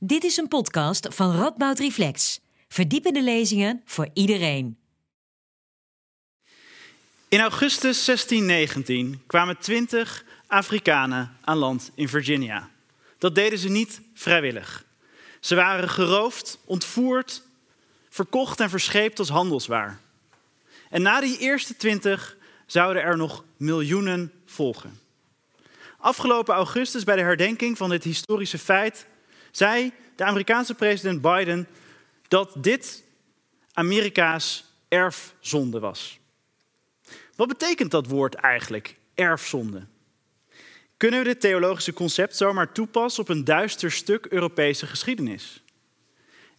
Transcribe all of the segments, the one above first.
Dit is een podcast van Radboud Reflex. Verdiepende lezingen voor iedereen. In augustus 1619 kwamen twintig Afrikanen aan land in Virginia. Dat deden ze niet vrijwillig. Ze waren geroofd, ontvoerd, verkocht en verscheept als handelswaar. En na die eerste twintig zouden er nog miljoenen volgen. Afgelopen augustus, bij de herdenking van dit historische feit, zei de Amerikaanse president Biden dat dit Amerika's erfzonde was. Wat betekent dat woord eigenlijk, erfzonde? Kunnen we dit theologische concept zomaar toepassen op een duister stuk Europese geschiedenis?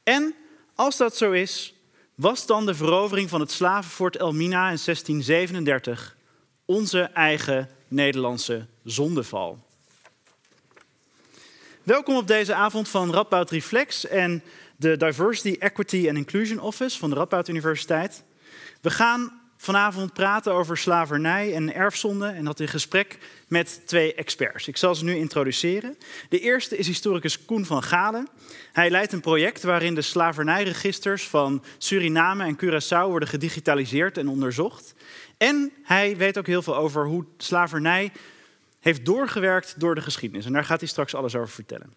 En als dat zo is, was dan de verovering van het slavenfort Elmina in 1637 onze eigen Nederlandse zondeval? Welkom op deze avond van Radboud Reflex en de Diversity, Equity and Inclusion Office van de Radboud Universiteit. We gaan vanavond praten over slavernij en erfzonde en dat in gesprek met twee experts. Ik zal ze nu introduceren. De eerste is historicus Koen van Galen. Hij leidt een project waarin de slavernijregisters van Suriname en Curaçao worden gedigitaliseerd en onderzocht. En hij weet ook heel veel over hoe slavernij heeft doorgewerkt door de geschiedenis. En daar gaat hij straks alles over vertellen.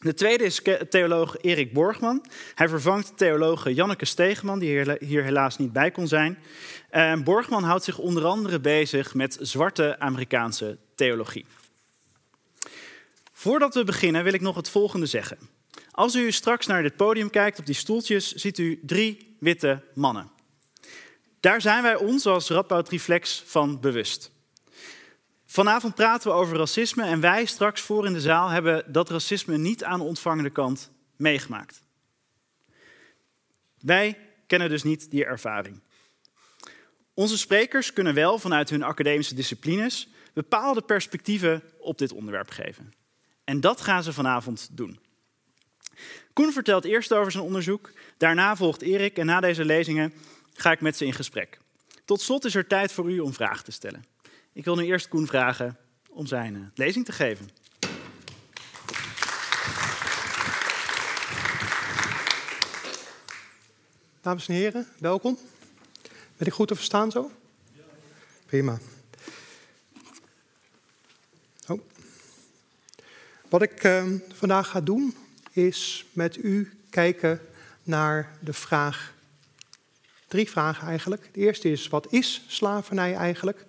De tweede is theoloog Erik Borgman. Hij vervangt theoloog Janneke Stegeman, die hier helaas niet bij kon zijn. Borgman houdt zich onder andere bezig met zwarte Amerikaanse theologie. Voordat we beginnen wil ik nog het volgende zeggen. Als u straks naar dit podium kijkt op die stoeltjes, ziet u drie witte mannen. Daar zijn wij ons als Radboud Reflex van bewust. Vanavond praten we over racisme en wij straks voor in de zaal hebben dat racisme niet aan de ontvangende kant meegemaakt. Wij kennen dus niet die ervaring. Onze sprekers kunnen wel vanuit hun academische disciplines bepaalde perspectieven op dit onderwerp geven. En dat gaan ze vanavond doen. Koen vertelt eerst over zijn onderzoek, daarna volgt Erik en na deze lezingen ga ik met ze in gesprek. Tot slot is er tijd voor u om vragen te stellen. Ik wil nu eerst Koen vragen om zijn uh, lezing te geven. Dames en heren, welkom. Ben ik goed te verstaan zo? Prima. Oh. Wat ik uh, vandaag ga doen is met u kijken naar de vraag, drie vragen eigenlijk. De eerste is, wat is slavernij eigenlijk?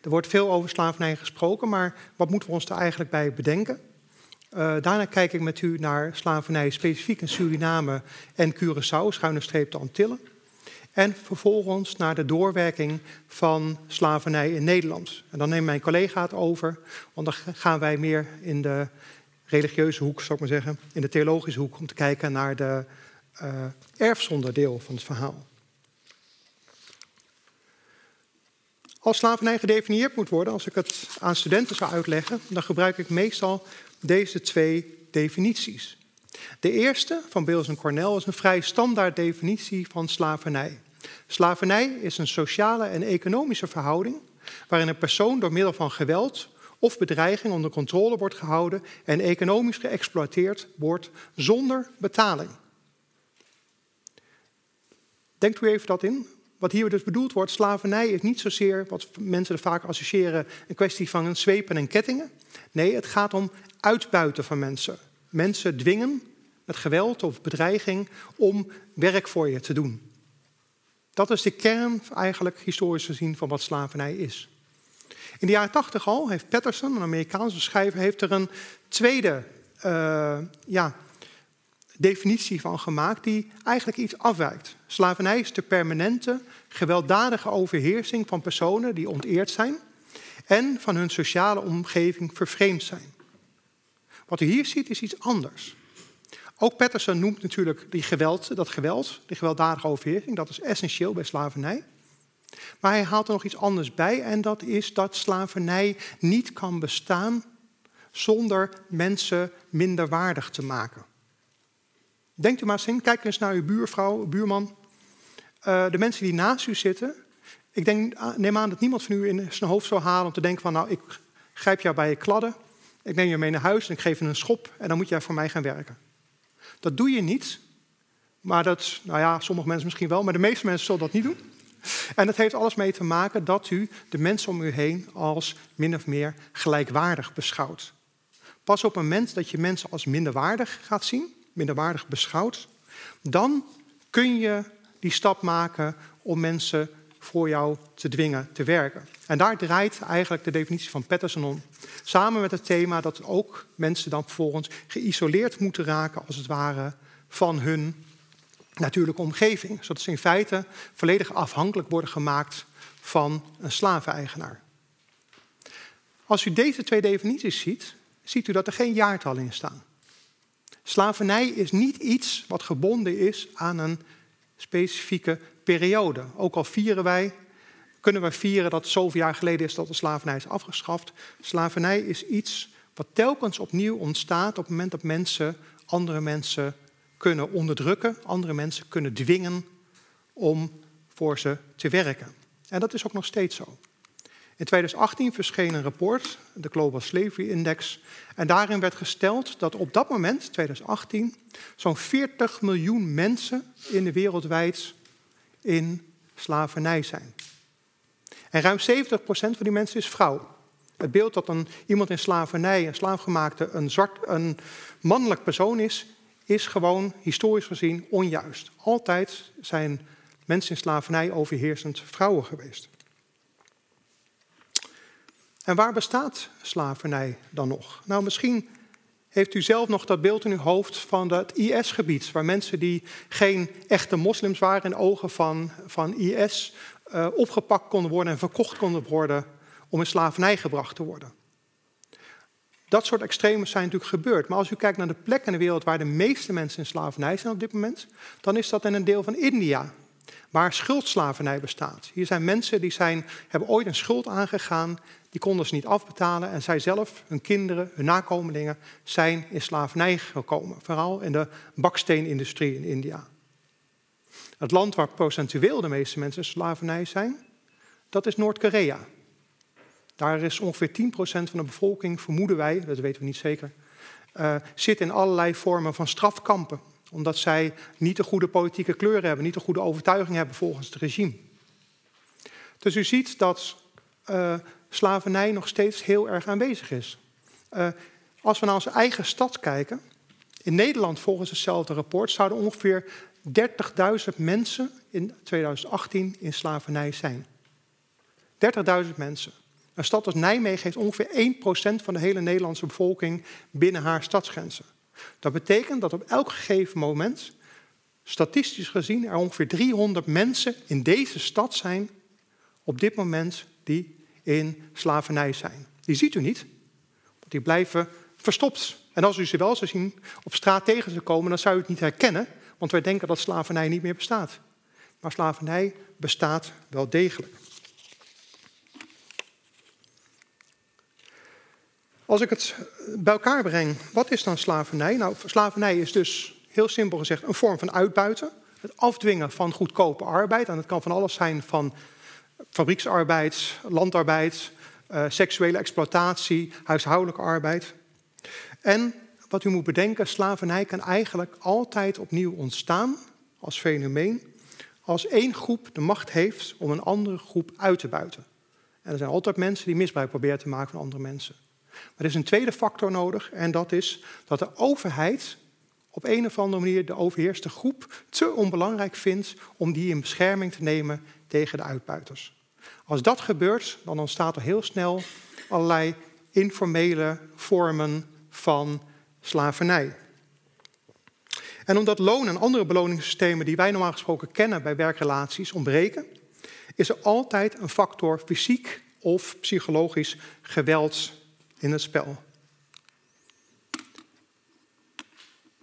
Er wordt veel over slavernij gesproken, maar wat moeten we ons daar eigenlijk bij bedenken? Uh, daarna kijk ik met u naar slavernij specifiek in Suriname en Curaçao, schuine streep de Antillen. En vervolgens naar de doorwerking van slavernij in Nederland. En dan neemt mijn collega het over, want dan gaan wij meer in de religieuze hoek, zou ik maar zeggen, in de theologische hoek, om te kijken naar de uh, erfzonderdeel van het verhaal. Als slavernij gedefinieerd moet worden, als ik het aan studenten zou uitleggen, dan gebruik ik meestal deze twee definities. De eerste van Beels en Cornell is een vrij standaard definitie van slavernij. Slavernij is een sociale en economische verhouding waarin een persoon door middel van geweld of bedreiging onder controle wordt gehouden en economisch geëxploiteerd wordt zonder betaling. Denkt u even dat in? Wat hier dus bedoeld wordt, slavernij is niet zozeer wat mensen er vaak associëren, een kwestie van zwepen en kettingen. Nee, het gaat om uitbuiten van mensen. Mensen dwingen met geweld of bedreiging om werk voor je te doen. Dat is de kern eigenlijk historisch gezien van wat slavernij is. In de jaren tachtig al heeft Patterson, een Amerikaanse schrijver, heeft er een tweede uh, ja, definitie van gemaakt die eigenlijk iets afwijkt. Slavernij is de permanente, gewelddadige overheersing van personen die onteerd zijn en van hun sociale omgeving vervreemd zijn. Wat u hier ziet is iets anders. Ook Patterson noemt natuurlijk die geweld, dat geweld, die gewelddadige overheersing, dat is essentieel bij slavernij. Maar hij haalt er nog iets anders bij en dat is dat slavernij niet kan bestaan zonder mensen minderwaardig te maken. Denkt u maar eens in, kijk eens naar uw buurvrouw, buurman. Uh, de mensen die naast u zitten. Ik denk, ah, neem aan dat niemand van u in zijn hoofd zou halen om te denken van... nou, ik grijp jou bij je kladden ik neem je mee naar huis en ik geef je een schop en dan moet jij voor mij gaan werken. Dat doe je niet, maar dat, nou ja, sommige mensen misschien wel, maar de meeste mensen zullen dat niet doen. En dat heeft alles mee te maken dat u de mensen om u heen als min of meer gelijkwaardig beschouwt. Pas op het moment dat je mensen als minderwaardig gaat zien, minderwaardig beschouwt, dan kun je die stap maken om mensen voor jou te dwingen te werken. En daar draait eigenlijk de definitie van Patterson om. Samen met het thema dat ook mensen dan vervolgens geïsoleerd moeten raken, als het ware, van hun natuurlijke omgeving. Zodat ze in feite volledig afhankelijk worden gemaakt van een slaveneigenaar. Als u deze twee definities ziet, ziet u dat er geen jaartallen in staan. Slavernij is niet iets wat gebonden is aan een specifieke periode. Ook al vieren wij, kunnen we vieren dat het zoveel jaar geleden is dat de slavernij is afgeschaft. Slavernij is iets wat telkens opnieuw ontstaat op het moment dat mensen andere mensen kunnen onderdrukken, andere mensen kunnen dwingen om voor ze te werken. En dat is ook nog steeds zo. In 2018 verscheen een rapport, de Global Slavery Index, en daarin werd gesteld dat op dat moment, 2018, zo'n 40 miljoen mensen in de wereldwijd in slavernij zijn. En ruim 70% van die mensen is vrouw. Het beeld dat een, iemand in slavernij, een slaafgemaakte, een, zwart, een mannelijk persoon is, is gewoon historisch gezien onjuist. Altijd zijn mensen in slavernij overheersend vrouwen geweest. En waar bestaat slavernij dan nog? Nou, misschien heeft u zelf nog dat beeld in uw hoofd van het IS-gebied, waar mensen die geen echte moslims waren in ogen van, van IS eh, opgepakt konden worden en verkocht konden worden om in slavernij gebracht te worden. Dat soort extremen zijn natuurlijk gebeurd. Maar als u kijkt naar de plek in de wereld waar de meeste mensen in slavernij zijn op dit moment, dan is dat in een deel van India, waar schuldslavernij bestaat. Hier zijn mensen die zijn, hebben ooit een schuld aangegaan, die konden ze niet afbetalen en zij zelf, hun kinderen, hun nakomelingen zijn in slavernij gekomen. Vooral in de baksteenindustrie in India. Het land waar procentueel de meeste mensen in slavernij zijn, dat is Noord-Korea. Daar is ongeveer 10% van de bevolking, vermoeden wij, dat weten we niet zeker, uh, zit in allerlei vormen van strafkampen. Omdat zij niet de goede politieke kleuren hebben, niet de goede overtuiging hebben volgens het regime. Dus u ziet dat uh, slavernij nog steeds heel erg aanwezig is. Uh, als we naar onze eigen stad kijken, in Nederland volgens hetzelfde rapport zouden ongeveer 30.000 mensen in 2018 in slavernij zijn. 30.000 mensen. Een stad als Nijmegen heeft ongeveer 1% van de hele Nederlandse bevolking binnen haar stadsgrenzen. Dat betekent dat op elk gegeven moment, statistisch gezien, er ongeveer 300 mensen in deze stad zijn op dit moment die in slavernij zijn. Die ziet u niet, want die blijven verstopt. En als u ze wel zou zien op straat tegen ze komen, dan zou u het niet herkennen, want wij denken dat slavernij niet meer bestaat. Maar slavernij bestaat wel degelijk. Als ik het bij elkaar breng, wat is dan slavernij? Nou, slavernij is dus heel simpel gezegd een vorm van uitbuiten. Het afdwingen van goedkope arbeid. En dat kan van alles zijn van fabrieksarbeid, landarbeid, uh, seksuele exploitatie, huishoudelijke arbeid. En wat u moet bedenken, slavernij kan eigenlijk altijd opnieuw ontstaan als fenomeen als één groep de macht heeft om een andere groep uit te buiten. En er zijn altijd mensen die misbruik proberen te maken van andere mensen. Maar er is een tweede factor nodig en dat is dat de overheid op een of andere manier de overheerste groep te onbelangrijk vindt om die in bescherming te nemen tegen de uitbuiters. Als dat gebeurt, dan ontstaat er heel snel allerlei informele vormen van slavernij. En omdat loon en andere beloningssystemen die wij normaal gesproken kennen bij werkrelaties ontbreken, is er altijd een factor fysiek of psychologisch geweld in het spel.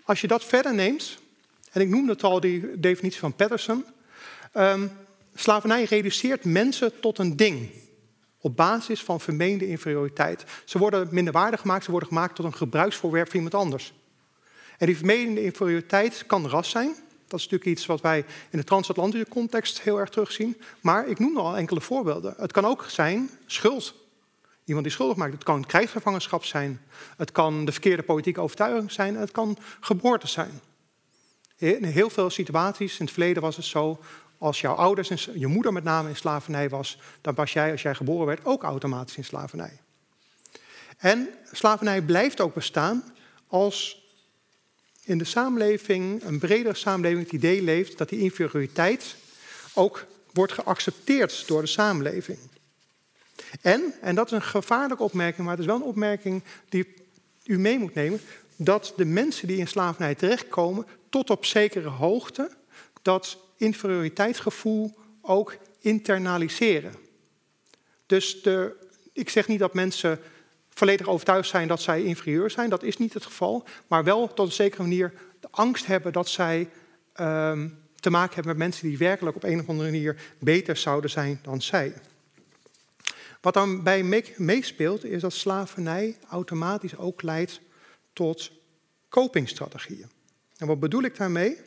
Als je dat verder neemt, en ik noemde het al die definitie van Patterson, um, slavernij reduceert mensen tot een ding op basis van vermeende inferioriteit. Ze worden minderwaardig gemaakt, ze worden gemaakt tot een gebruiksvoorwerp van iemand anders. En die vermeende inferioriteit kan ras zijn. Dat is natuurlijk iets wat wij in de transatlantische context heel erg terugzien. Maar ik noem al enkele voorbeelden. Het kan ook zijn schuld. Iemand die schuldig maakt. Het kan krijgsgevangenschap zijn, het kan de verkeerde politieke overtuiging zijn, het kan geboorte zijn. In heel veel situaties in het verleden was het zo, als jouw ouders, je moeder met name in slavernij was, dan was jij, als jij geboren werd, ook automatisch in slavernij. En slavernij blijft ook bestaan als in de samenleving, een bredere samenleving, het idee leeft dat die inferioriteit ook wordt geaccepteerd door de samenleving. En, en dat is een gevaarlijke opmerking, maar het is wel een opmerking die u mee moet nemen, dat de mensen die in slavernij terechtkomen, tot op zekere hoogte, dat inferioriteitsgevoel ook internaliseren. Dus de, ik zeg niet dat mensen volledig overtuigd zijn dat zij inferieur zijn, dat is niet het geval, maar wel tot een zekere manier de angst hebben dat zij ehm, te maken hebben met mensen die werkelijk op een of andere manier beter zouden zijn dan zij. Wat dan bij meespeelt, is dat slavernij automatisch ook leidt tot copingstrategieën. En wat bedoel ik daarmee?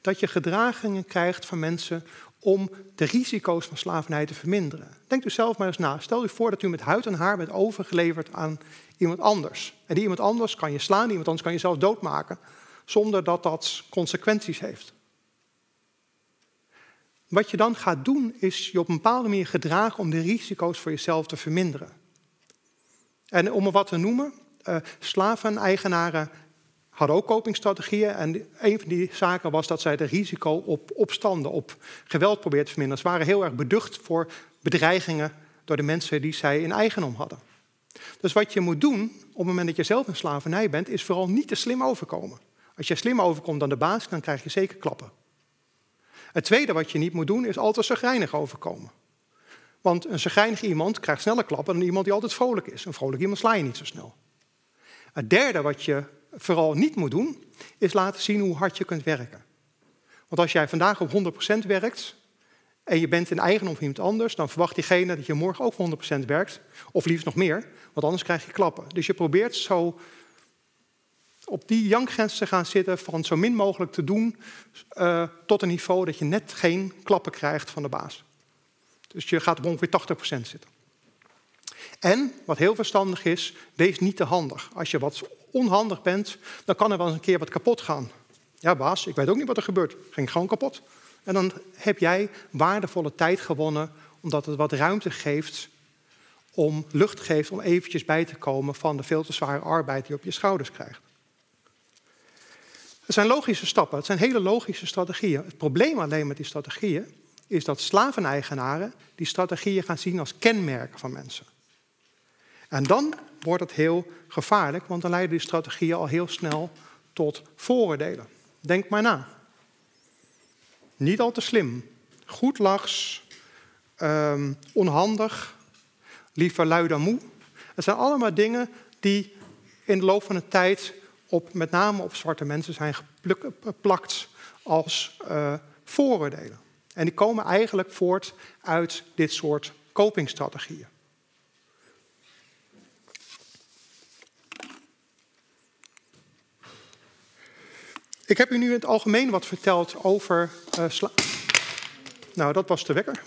Dat je gedragingen krijgt van mensen om de risico's van slavernij te verminderen. Denk u zelf maar eens na. Stel u voor dat u met huid en haar bent overgeleverd aan iemand anders. En die iemand anders kan je slaan, die iemand anders kan je zelf doodmaken, zonder dat dat consequenties heeft. Wat je dan gaat doen, is je op een bepaalde manier gedragen om de risico's voor jezelf te verminderen. En om er wat te noemen, uh, slaveneigenaren hadden ook copingstrategieën. En een van die zaken was dat zij het risico op opstanden, op geweld probeerden te verminderen. Ze waren heel erg beducht voor bedreigingen door de mensen die zij in eigendom hadden. Dus wat je moet doen op het moment dat je zelf in slavernij bent, is vooral niet te slim overkomen. Als je slim overkomt dan de baas, dan krijg je zeker klappen. Het tweede wat je niet moet doen, is altijd zagrijnig overkomen. Want een zagrijnig iemand krijgt sneller klappen dan iemand die altijd vrolijk is. Een vrolijk iemand sla je niet zo snel. Het derde wat je vooral niet moet doen, is laten zien hoe hard je kunt werken. Want als jij vandaag op 100% werkt en je bent in eigendom van iemand anders, dan verwacht diegene dat je morgen ook 100% werkt, of liefst nog meer, want anders krijg je klappen. Dus je probeert zo op die jankgrens te gaan zitten van zo min mogelijk te doen uh, tot een niveau dat je net geen klappen krijgt van de baas. Dus je gaat op ongeveer 80% zitten. En, wat heel verstandig is, wees niet te handig. Als je wat onhandig bent, dan kan er wel eens een keer wat kapot gaan. Ja, baas, ik weet ook niet wat er gebeurt. Ging gewoon kapot. En dan heb jij waardevolle tijd gewonnen, omdat het wat ruimte geeft, om lucht geeft om eventjes bij te komen van de veel te zware arbeid die je op je schouders krijgt. Het zijn logische stappen, het zijn hele logische strategieën. Het probleem alleen met die strategieën is dat slaveneigenaren die strategieën gaan zien als kenmerken van mensen. En dan wordt het heel gevaarlijk, want dan leiden die strategieën al heel snel tot vooroordelen. Denk maar na. Niet al te slim, goed lachs, um, onhandig, liever lui dan moe. Het zijn allemaal dingen die in de loop van de tijd op, met name op zwarte mensen zijn geplakt als uh, vooroordelen. En die komen eigenlijk voort uit dit soort copingstrategieën. Ik heb u nu in het algemeen wat verteld over sla... Nou, dat was de wekker.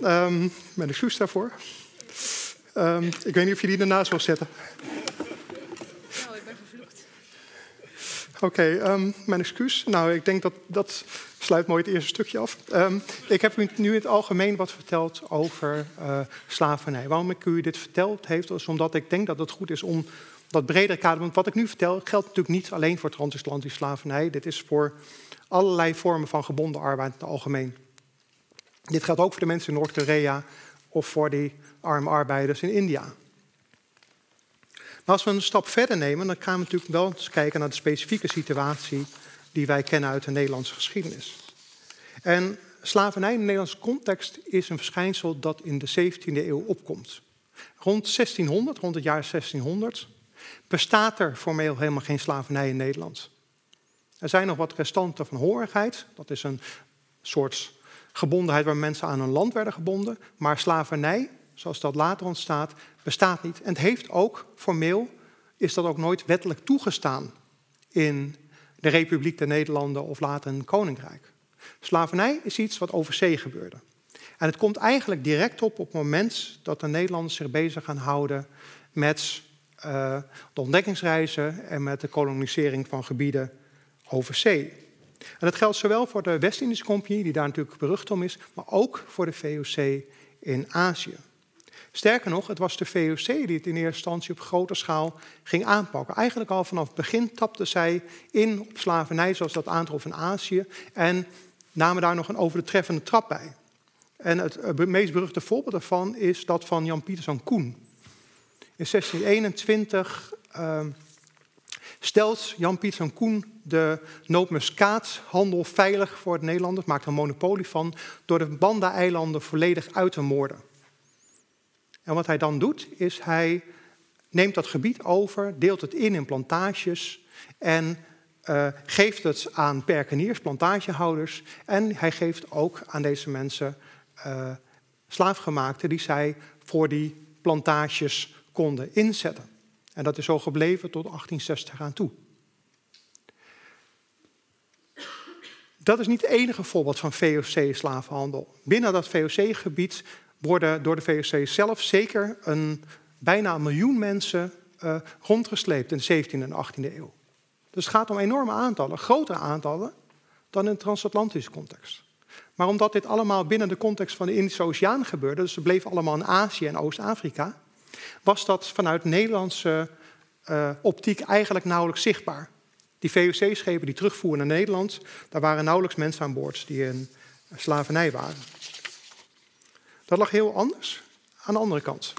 um, mijn excuus daarvoor. Um, ik weet niet of je die ernaast wil zetten. Nou, ik ben vervloekt. Oké, okay, um, ehm, mijn excuus. Nou, ik denk dat dat sluit mooi het eerste stukje af. Um, ik heb u nu in het algemeen wat verteld over uh, slavernij. Waarom ik u dit verteld heeft, is omdat ik denk dat het goed is om dat bredere kader. Want wat ik nu vertel geldt natuurlijk niet alleen voor transatlantische slavernij. Dit is voor allerlei vormen van gebonden arbeid in het algemeen. Dit geldt ook voor de mensen in Noord-Korea of voor die arme arbeiders in India. Maar als we een stap verder nemen, dan gaan we natuurlijk wel eens kijken naar de specifieke situatie die wij kennen uit de Nederlandse geschiedenis. En slavernij in de Nederlandse context is een verschijnsel dat in de 17e eeuw opkomt. Rond 1600, rond het jaar 1600, bestaat er formeel helemaal geen slavernij in Nederland. Er zijn nog wat restanten van horigheid. Dat is een soort gebondenheid waar mensen aan hun land werden gebonden. Maar slavernij, zoals dat later ontstaat, bestaat niet. En het heeft ook formeel, is dat ook nooit wettelijk toegestaan in de Republiek der Nederlanden of later een koninkrijk. Slavernij is iets wat over zee gebeurde. En het komt eigenlijk direct op op het moment dat de Nederlanders zich bezig gaan houden met uh, de ontdekkingsreizen en met de kolonisering van gebieden over zee. En dat geldt zowel voor de West-Indische Compagnie, die daar natuurlijk berucht om is, maar ook voor de VOC in Azië. Sterker nog, het was de VOC die het in eerste instantie op grote schaal ging aanpakken. Eigenlijk al vanaf het begin tapte zij in op slavernij zoals dat aantrof in Azië en namen daar nog een over de treffende trap bij. En het meest beruchte voorbeeld daarvan is dat van Jan Pieterszoon Koen. In 1621 uh, stelt Jan Pieterszoon Koen de nootmuskaathandel veilig voor de Nederlanders, maakt er een monopolie van, door de Banda-eilanden volledig uit te moorden. En wat hij dan doet, is hij neemt dat gebied over, deelt het in in plantages en uh, geeft het aan perkeniers, plantagehouders. En hij geeft ook aan deze mensen uh, slaafgemaakten die zij voor die plantages konden inzetten. En dat is zo gebleven tot 1860 aan toe. Dat is niet het enige voorbeeld van VOC-slavenhandel. Binnen dat VOC-gebied worden door de VOC zelf zeker een, bijna een miljoen mensen uh, rondgesleept in de 17e en 18e eeuw. Dus het gaat om enorme aantallen, grotere aantallen dan in de transatlantische context. Maar omdat dit allemaal binnen de context van de Indische Oceaan gebeurde, dus ze bleven allemaal in Azië en Oost-Afrika, was dat vanuit Nederlandse uh, optiek eigenlijk nauwelijks zichtbaar. Die VOC-schepen die terugvoeren naar Nederland, daar waren nauwelijks mensen aan boord die in slavernij waren. Dat lag heel anders aan de andere kant.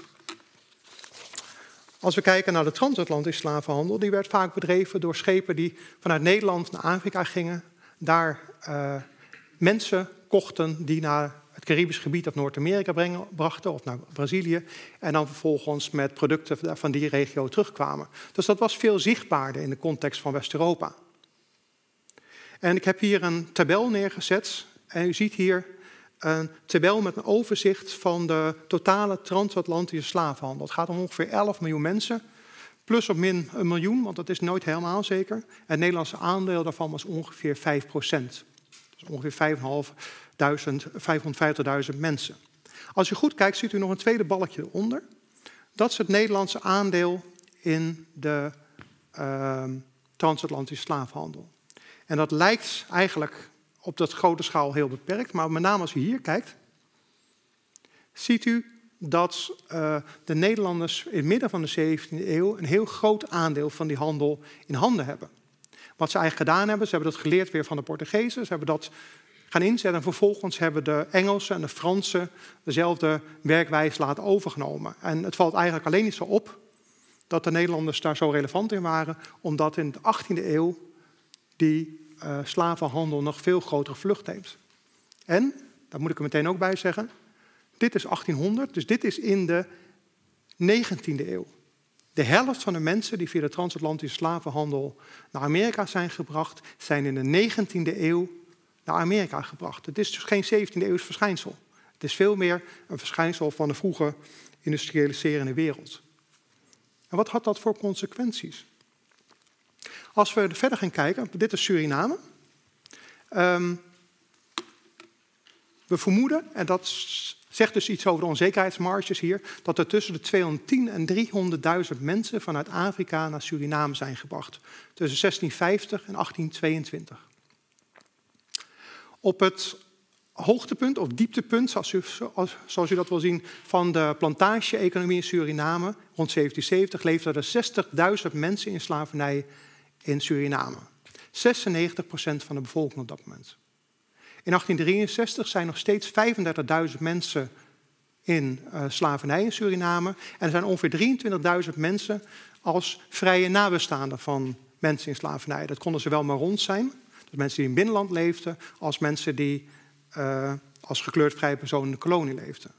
Als we kijken naar de transatlantische slavenhandel, die werd vaak bedreven door schepen die vanuit Nederland naar Afrika gingen, daar uh, mensen kochten die naar het Caribisch gebied of Noord-Amerika brachten, of naar Brazilië, en dan vervolgens met producten van die regio terugkwamen. Dus dat was veel zichtbaarder in de context van West-Europa. En ik heb hier een tabel neergezet, en u ziet hier een tabel met een overzicht van de totale transatlantische slavenhandel. Het gaat om ongeveer 11 miljoen mensen, plus of min een miljoen, want dat is nooit helemaal zeker. Het Nederlandse aandeel daarvan was ongeveer 5 procent. Dus ongeveer 550.000 mensen. Als u goed kijkt, ziet u nog een tweede balkje eronder. Dat is het Nederlandse aandeel in de uh, transatlantische slavenhandel. En dat lijkt eigenlijk op dat grote schaal heel beperkt, maar met name als u hier kijkt, ziet u dat uh, de Nederlanders in het midden van de 17e eeuw een heel groot aandeel van die handel in handen hebben. Wat ze eigenlijk gedaan hebben, ze hebben dat geleerd weer van de Portugezen, ze hebben dat gaan inzetten en vervolgens hebben de Engelsen en de Fransen dezelfde werkwijze laten overgenomen. En het valt eigenlijk alleen niet zo op dat de Nederlanders daar zo relevant in waren, omdat in de 18e eeuw die uh, slavenhandel nog veel grotere vlucht heeft. En, daar moet ik er meteen ook bij zeggen, dit is 1800, dus dit is in de 19e eeuw. De helft van de mensen die via de transatlantische slavenhandel naar Amerika zijn gebracht, zijn in de 19e eeuw naar Amerika gebracht. Het is dus geen 17e eeuws verschijnsel. Het is veel meer een verschijnsel van de vroege industrialiserende wereld. En wat had dat voor consequenties? Als we verder gaan kijken, dit is Suriname. Um, we vermoeden, en dat zegt dus iets over de onzekerheidsmarges hier, dat er tussen de 210 en 300.000 mensen vanuit Afrika naar Suriname zijn gebracht. Tussen 1650 en 1822. Op het hoogtepunt of dieptepunt, zoals u, zoals u dat wil zien, van de plantage-economie in Suriname, rond 1770, leefden er 60.000 mensen in slavernij in Suriname. 96% van de bevolking op dat moment. In 1863 zijn nog steeds 35.000 mensen in uh, slavernij in Suriname. En er zijn ongeveer 23.000 mensen als vrije nabestaanden van mensen in slavernij. Dat konden zowel Marons zijn, dus mensen die in het binnenland leefden, als mensen die uh, als gekleurd vrije persoon in de kolonie leefden.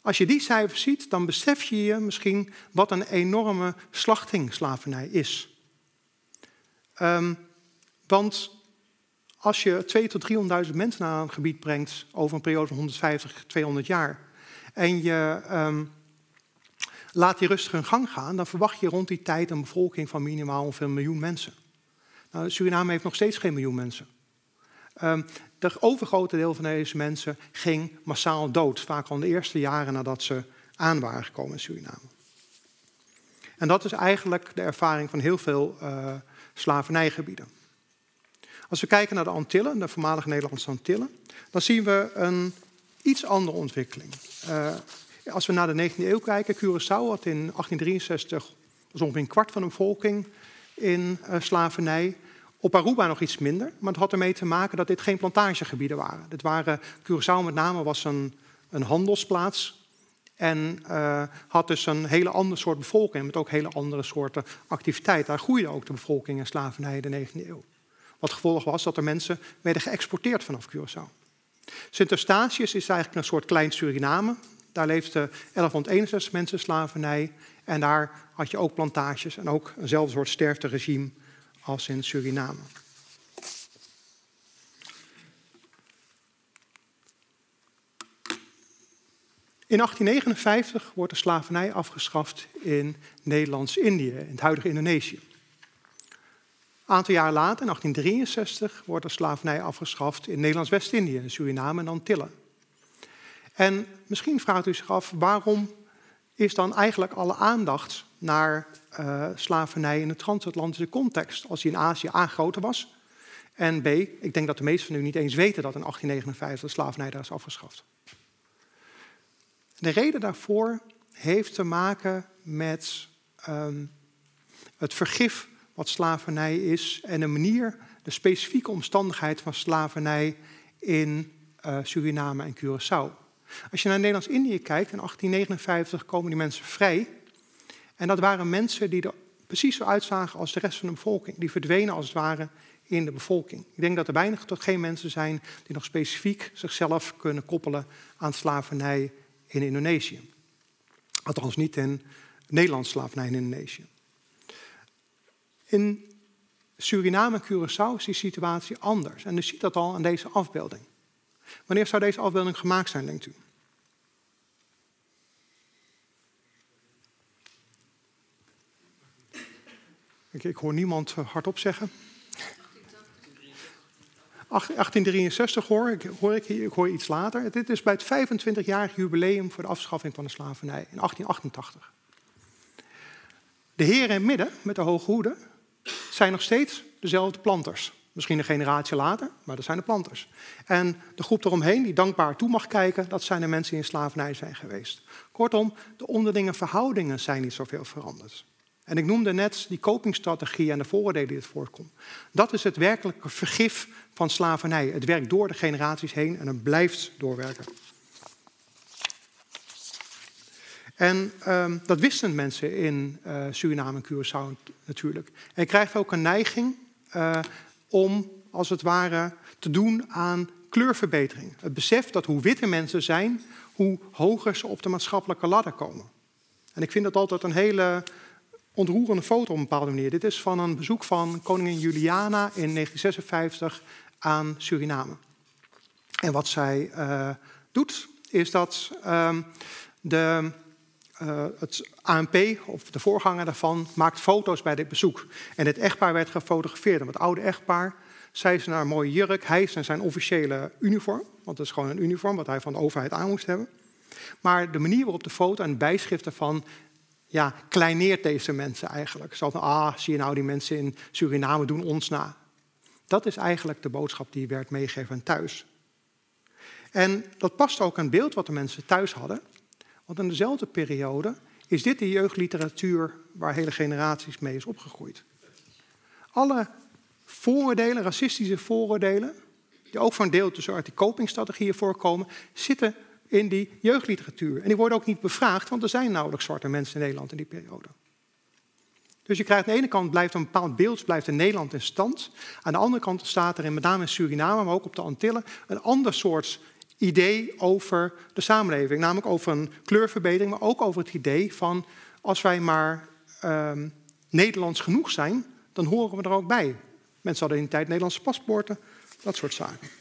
Als je die cijfers ziet, dan besef je je misschien wat een enorme slachting slavernij is. Um, want als je 2 tot 300.000 mensen naar een gebied brengt over een periode van 150, 200 jaar en je um, laat die rustig hun gang gaan, dan verwacht je rond die tijd een bevolking van minimaal ongeveer een miljoen mensen. Nou, Suriname heeft nog steeds geen miljoen mensen. Um, de overgrote deel van deze mensen ging massaal dood, vaak al in de eerste jaren nadat ze aan waren gekomen in Suriname. En dat is eigenlijk de ervaring van heel veel uh, slavernijgebieden. Als we kijken naar de Antillen, de voormalige Nederlandse Antillen, dan zien we een iets andere ontwikkeling. Uh, als we naar de 19e eeuw kijken, Curaçao had in 1863 was ongeveer een kwart van de bevolking in uh, slavernij. Op Aruba nog iets minder, maar het had ermee te maken dat dit geen plantagegebieden waren. Dit waren Curaçao met name was een, een handelsplaats en uh, had dus een hele andere soort bevolking met ook hele andere soorten activiteit. Daar groeide ook de bevolking in slavernij in de 19e eeuw. Wat gevolg was dat er mensen werden geëxporteerd vanaf Curaçao. Sint Eustatius is eigenlijk een soort klein Suriname. Daar leefden 1161 mensen slavernij. En daar had je ook plantages en ook eenzelfde soort sterfteregime als in Suriname. In 1859 wordt de slavernij afgeschaft in Nederlands-Indië, in het huidige Indonesië. Een aantal jaar later, in 1863, wordt de slavernij afgeschaft in Nederlands-West-Indië, Suriname en Antillen. En misschien vraagt u zich af, waarom is dan eigenlijk alle aandacht naar uh, slavernij in de transatlantische context, als die in Azië A groter was en B, ik denk dat de meesten van u niet eens weten dat in 1859 de slavernij daar is afgeschaft. De reden daarvoor heeft te maken met um, het vergif wat slavernij is en de manier, de specifieke omstandigheid van slavernij in uh, Suriname en Curaçao. Als je naar Nederlands-Indië kijkt, in 1859 komen die mensen vrij. En dat waren mensen die er precies zo uitzagen als de rest van de bevolking. Die verdwenen als het ware in de bevolking. Ik denk dat er weinig tot geen mensen zijn die nog specifiek zichzelf kunnen koppelen aan slavernij in Indonesië. Althans niet in Nederlands slavernij in Indonesië. In Suriname en Curaçao is die situatie anders. En u ziet dat al aan deze afbeelding. Wanneer zou deze afbeelding gemaakt zijn, denkt u? Ik, ik hoor niemand hardop zeggen. 1863 hoor ik, hoor ik, ik hoor iets later. Dit is bij het 25-jarig jubileum voor de afschaffing van de slavernij in 1888. De heren in midden met de hoge hoeden zijn nog steeds dezelfde planters. Misschien een generatie later, maar dat zijn de planters. En de groep eromheen, die dankbaar toe mag kijken, dat zijn de mensen die in slavernij zijn geweest. Kortom, de onderlinge verhoudingen zijn niet zoveel veranderd. En ik noemde net die copingstrategie en de vooroordelen die het voortkomt. Dat is het werkelijke vergif van slavernij. Het werkt door de generaties heen en het blijft doorwerken. En um, dat wisten mensen in uh, Suriname en Curaçao natuurlijk. En je krijgt ook een neiging uh, om, als het ware, te doen aan kleurverbetering. Het besef dat hoe witte mensen zijn, hoe hoger ze op de maatschappelijke ladder komen. En ik vind dat altijd een hele ontroerende foto op een bepaalde manier. Dit is van een bezoek van koningin Juliana in 1956 aan Suriname. En wat zij uh, doet, is dat uh, de, uh, het ANP, of de voorganger daarvan, maakt foto's bij dit bezoek. En het echtpaar werd gefotografeerd. En het oude echtpaar, zij is naar mooie jurk, hij is in zijn officiële uniform. Want het is gewoon een uniform wat hij van de overheid aan moest hebben. Maar de manier waarop de foto en bijschriften van ja, kleineert deze mensen eigenlijk. Zo van, ah, zie je nou, die mensen in Suriname doen ons na. Dat is eigenlijk de boodschap die werd meegegeven thuis. En dat past ook aan het beeld wat de mensen thuis hadden. Want in dezelfde periode is dit de jeugdliteratuur waar hele generaties mee is opgegroeid. Alle vooroordelen, racistische vooroordelen, die ook een deel tussen uit die copingstrategieën voorkomen, zitten in die jeugdliteratuur. En die worden ook niet bevraagd, want er zijn nauwelijks zwarte mensen in Nederland in die periode. Dus je krijgt aan de ene kant blijft een bepaald beeld blijft in Nederland in stand. Aan de andere kant staat er in met name in Suriname, maar ook op de Antillen, een ander soort idee over de samenleving. Namelijk over een kleurverbetering, maar ook over het idee van als wij maar uh, Nederlands genoeg zijn, dan horen we er ook bij. Mensen hadden in die tijd Nederlandse paspoorten, dat soort zaken.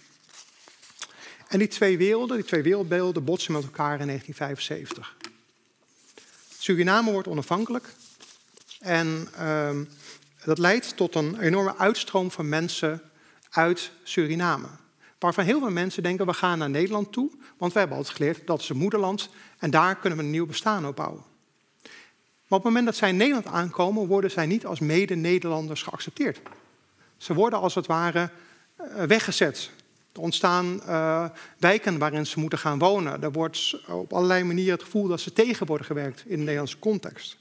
En die twee werelden, die twee wereldbeelden, botsen met elkaar in 1975. Suriname wordt onafhankelijk. En uh, dat leidt tot een enorme uitstroom van mensen uit Suriname. Waarvan heel veel mensen denken, we gaan naar Nederland toe, want wij hebben altijd geleerd, dat is het moederland en daar kunnen we een nieuw bestaan opbouwen. Maar op het moment dat zij in Nederland aankomen, worden zij niet als mede-Nederlanders geaccepteerd. Ze worden als het ware eh, weggezet. Er ontstaan uh, wijken waarin ze moeten gaan wonen. Er wordt op allerlei manieren het gevoel dat ze tegen worden gewerkt in de Nederlandse context.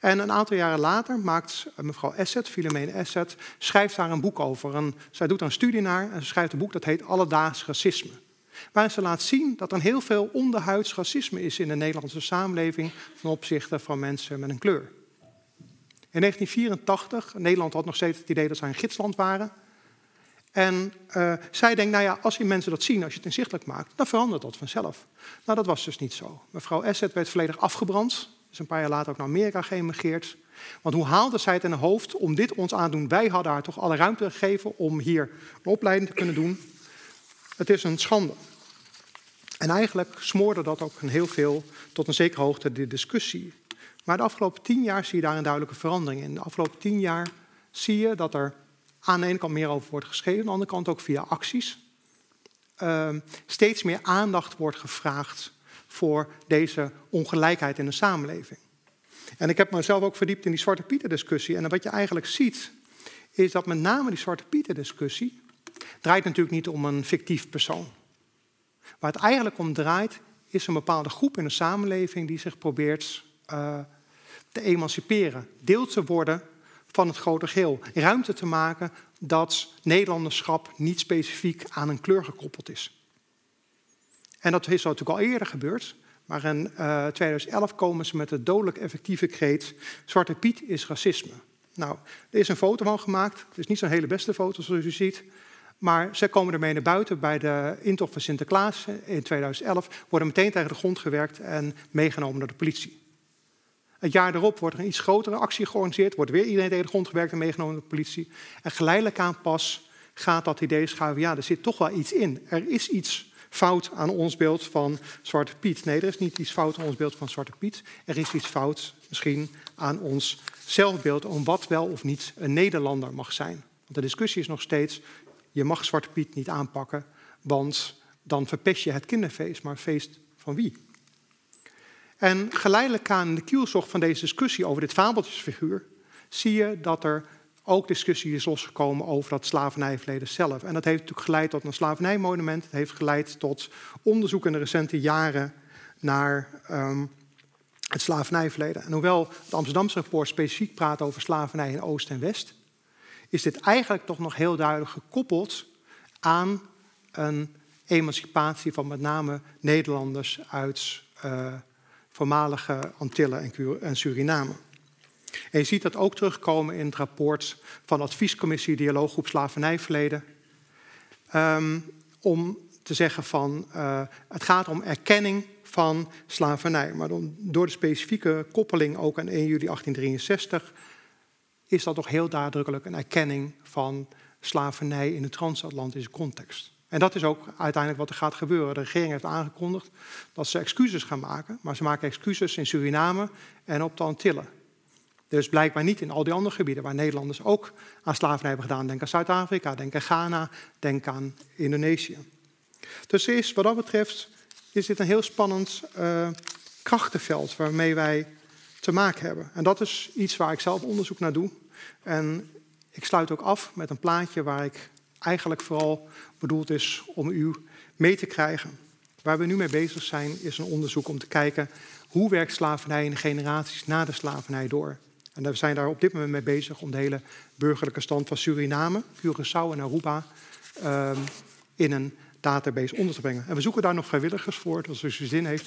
En een aantal jaren later maakt mevrouw Asset, Philomene Asset, schrijft daar een boek over. En zij doet een studie naar en ze schrijft een boek dat heet Alledaags Racisme. Waarin ze laat zien dat er heel veel onderhuids racisme is in de Nederlandse samenleving ten opzichte van mensen met een kleur. In 1984, Nederland had nog steeds het idee dat zij een gidsland waren. En uh, zij denkt, nou ja, als die mensen dat zien, als je het inzichtelijk maakt, dan verandert dat vanzelf. Nou, dat was dus niet zo. Mevrouw Asset werd volledig afgebrand. Is een paar jaar later ook naar Amerika geëmigreerd. Want hoe haalde zij het in haar hoofd om dit ons aan te doen? Wij hadden haar toch alle ruimte gegeven om hier een opleiding te kunnen doen. Het is een schande. En eigenlijk smoorde dat ook heel veel tot een zekere hoogte de discussie. Maar de afgelopen tien jaar zie je daar een duidelijke verandering in. De afgelopen tien jaar zie je dat er aan de ene kant meer over wordt geschreven, aan de andere kant ook via acties. Uh, steeds meer aandacht wordt gevraagd voor deze ongelijkheid in de samenleving. En ik heb mezelf ook verdiept in die Zwarte Pieten discussie. En wat je eigenlijk ziet, is dat met name die Zwarte Pieten discussie draait natuurlijk niet om een fictief persoon. Waar het eigenlijk om draait, is een bepaalde groep in de samenleving die zich probeert uh, te emanciperen, deel te worden van het grote geheel. Ruimte te maken dat Nederlanderschap niet specifiek aan een kleur gekoppeld is. En dat is natuurlijk al eerder gebeurd. Maar in uh, eh, 2011 komen ze met de dodelijk effectieve kreet: Zwarte Piet is racisme. Nou, er is een foto van gemaakt. Het is niet zo'n hele beste foto zoals u ziet. Maar ze komen ermee naar buiten bij de intocht van Sinterklaas in 2011. Worden meteen tegen de grond gewerkt en meegenomen door de politie. Het jaar erop wordt er een iets grotere actie georganiseerd. Wordt weer iedereen tegen de grond gewerkt en meegenomen door de politie. En geleidelijk aan pas gaat dat idee schuiven. Ja, er zit toch wel iets in. Er is iets fout aan ons beeld van Zwarte Piet. Nee, er is niet iets fout aan ons beeld van Zwarte Piet. Er is iets fout misschien aan ons zelfbeeld om wat wel of niet een Nederlander mag zijn. Want de discussie is nog steeds, je mag Zwarte Piet niet aanpakken, want dan verpest je het kinderfeest. Maar feest van wie? En geleidelijk aan de kielzocht van deze discussie over dit fabeltjesfiguur, zie je dat er ook discussie is losgekomen over dat slavernijverleden zelf. En dat heeft natuurlijk geleid tot een slavernijmonument. Het heeft geleid tot onderzoek in de recente jaren naar um, het slavernijverleden. En hoewel het Amsterdamse rapport specifiek praat over slavernij in Oost en West, is dit eigenlijk toch nog heel duidelijk gekoppeld aan een emancipatie van met name Nederlanders uit uh, voormalige Antillen en Suriname. En je ziet dat ook terugkomen in het rapport van adviescommissie Dialooggroep Slavernijverleden. Um, om te zeggen van uh, het gaat om erkenning van slavernij. Maar door de specifieke koppeling ook aan 1 juli 1863 is dat toch heel nadrukkelijk een erkenning van slavernij in de transatlantische context. En dat is ook uiteindelijk wat er gaat gebeuren. De regering heeft aangekondigd dat ze excuses gaan maken, maar ze maken excuses in Suriname en op de Antillen. Dus blijkbaar niet in al die andere gebieden waar Nederlanders ook aan slavernij hebben gedaan. Denk aan Zuid-Afrika, denk aan Ghana, denk aan Indonesië. Dus is, wat dat betreft is dit een heel spannend uh, krachtenveld waarmee wij te maken hebben. En dat is iets waar ik zelf onderzoek naar doe. En ik sluit ook af met een plaatje waar ik eigenlijk vooral bedoeld is om u mee te krijgen. Waar we nu mee bezig zijn is een onderzoek om te kijken hoe werkt slavernij in generaties na de slavernij door. En we zijn daar op dit moment mee bezig om de hele burgerlijke stand van Suriname, Curaçao en Aruba um, in een database onder te brengen. En we zoeken daar nog vrijwilligers voor. Dus als u zin heeft,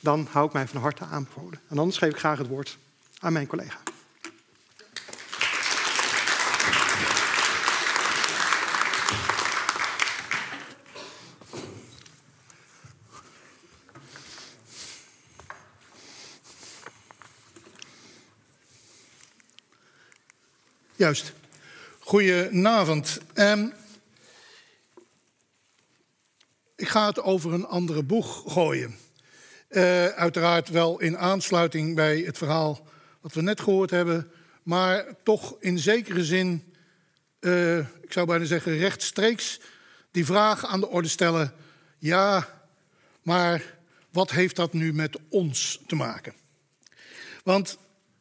dan hou ik mij van harte aanbevolen. En anders geef ik graag het woord aan mijn collega. Juist. Goedenavond. Um, ik ga het over een andere boeg gooien. Uh, uiteraard wel in aansluiting bij het verhaal wat we net gehoord hebben, maar toch in zekere zin eh, ik zou bijna zeggen rechtstreeks, die vraag aan de orde stellen: ja, maar wat heeft dat nu met ons te maken? Want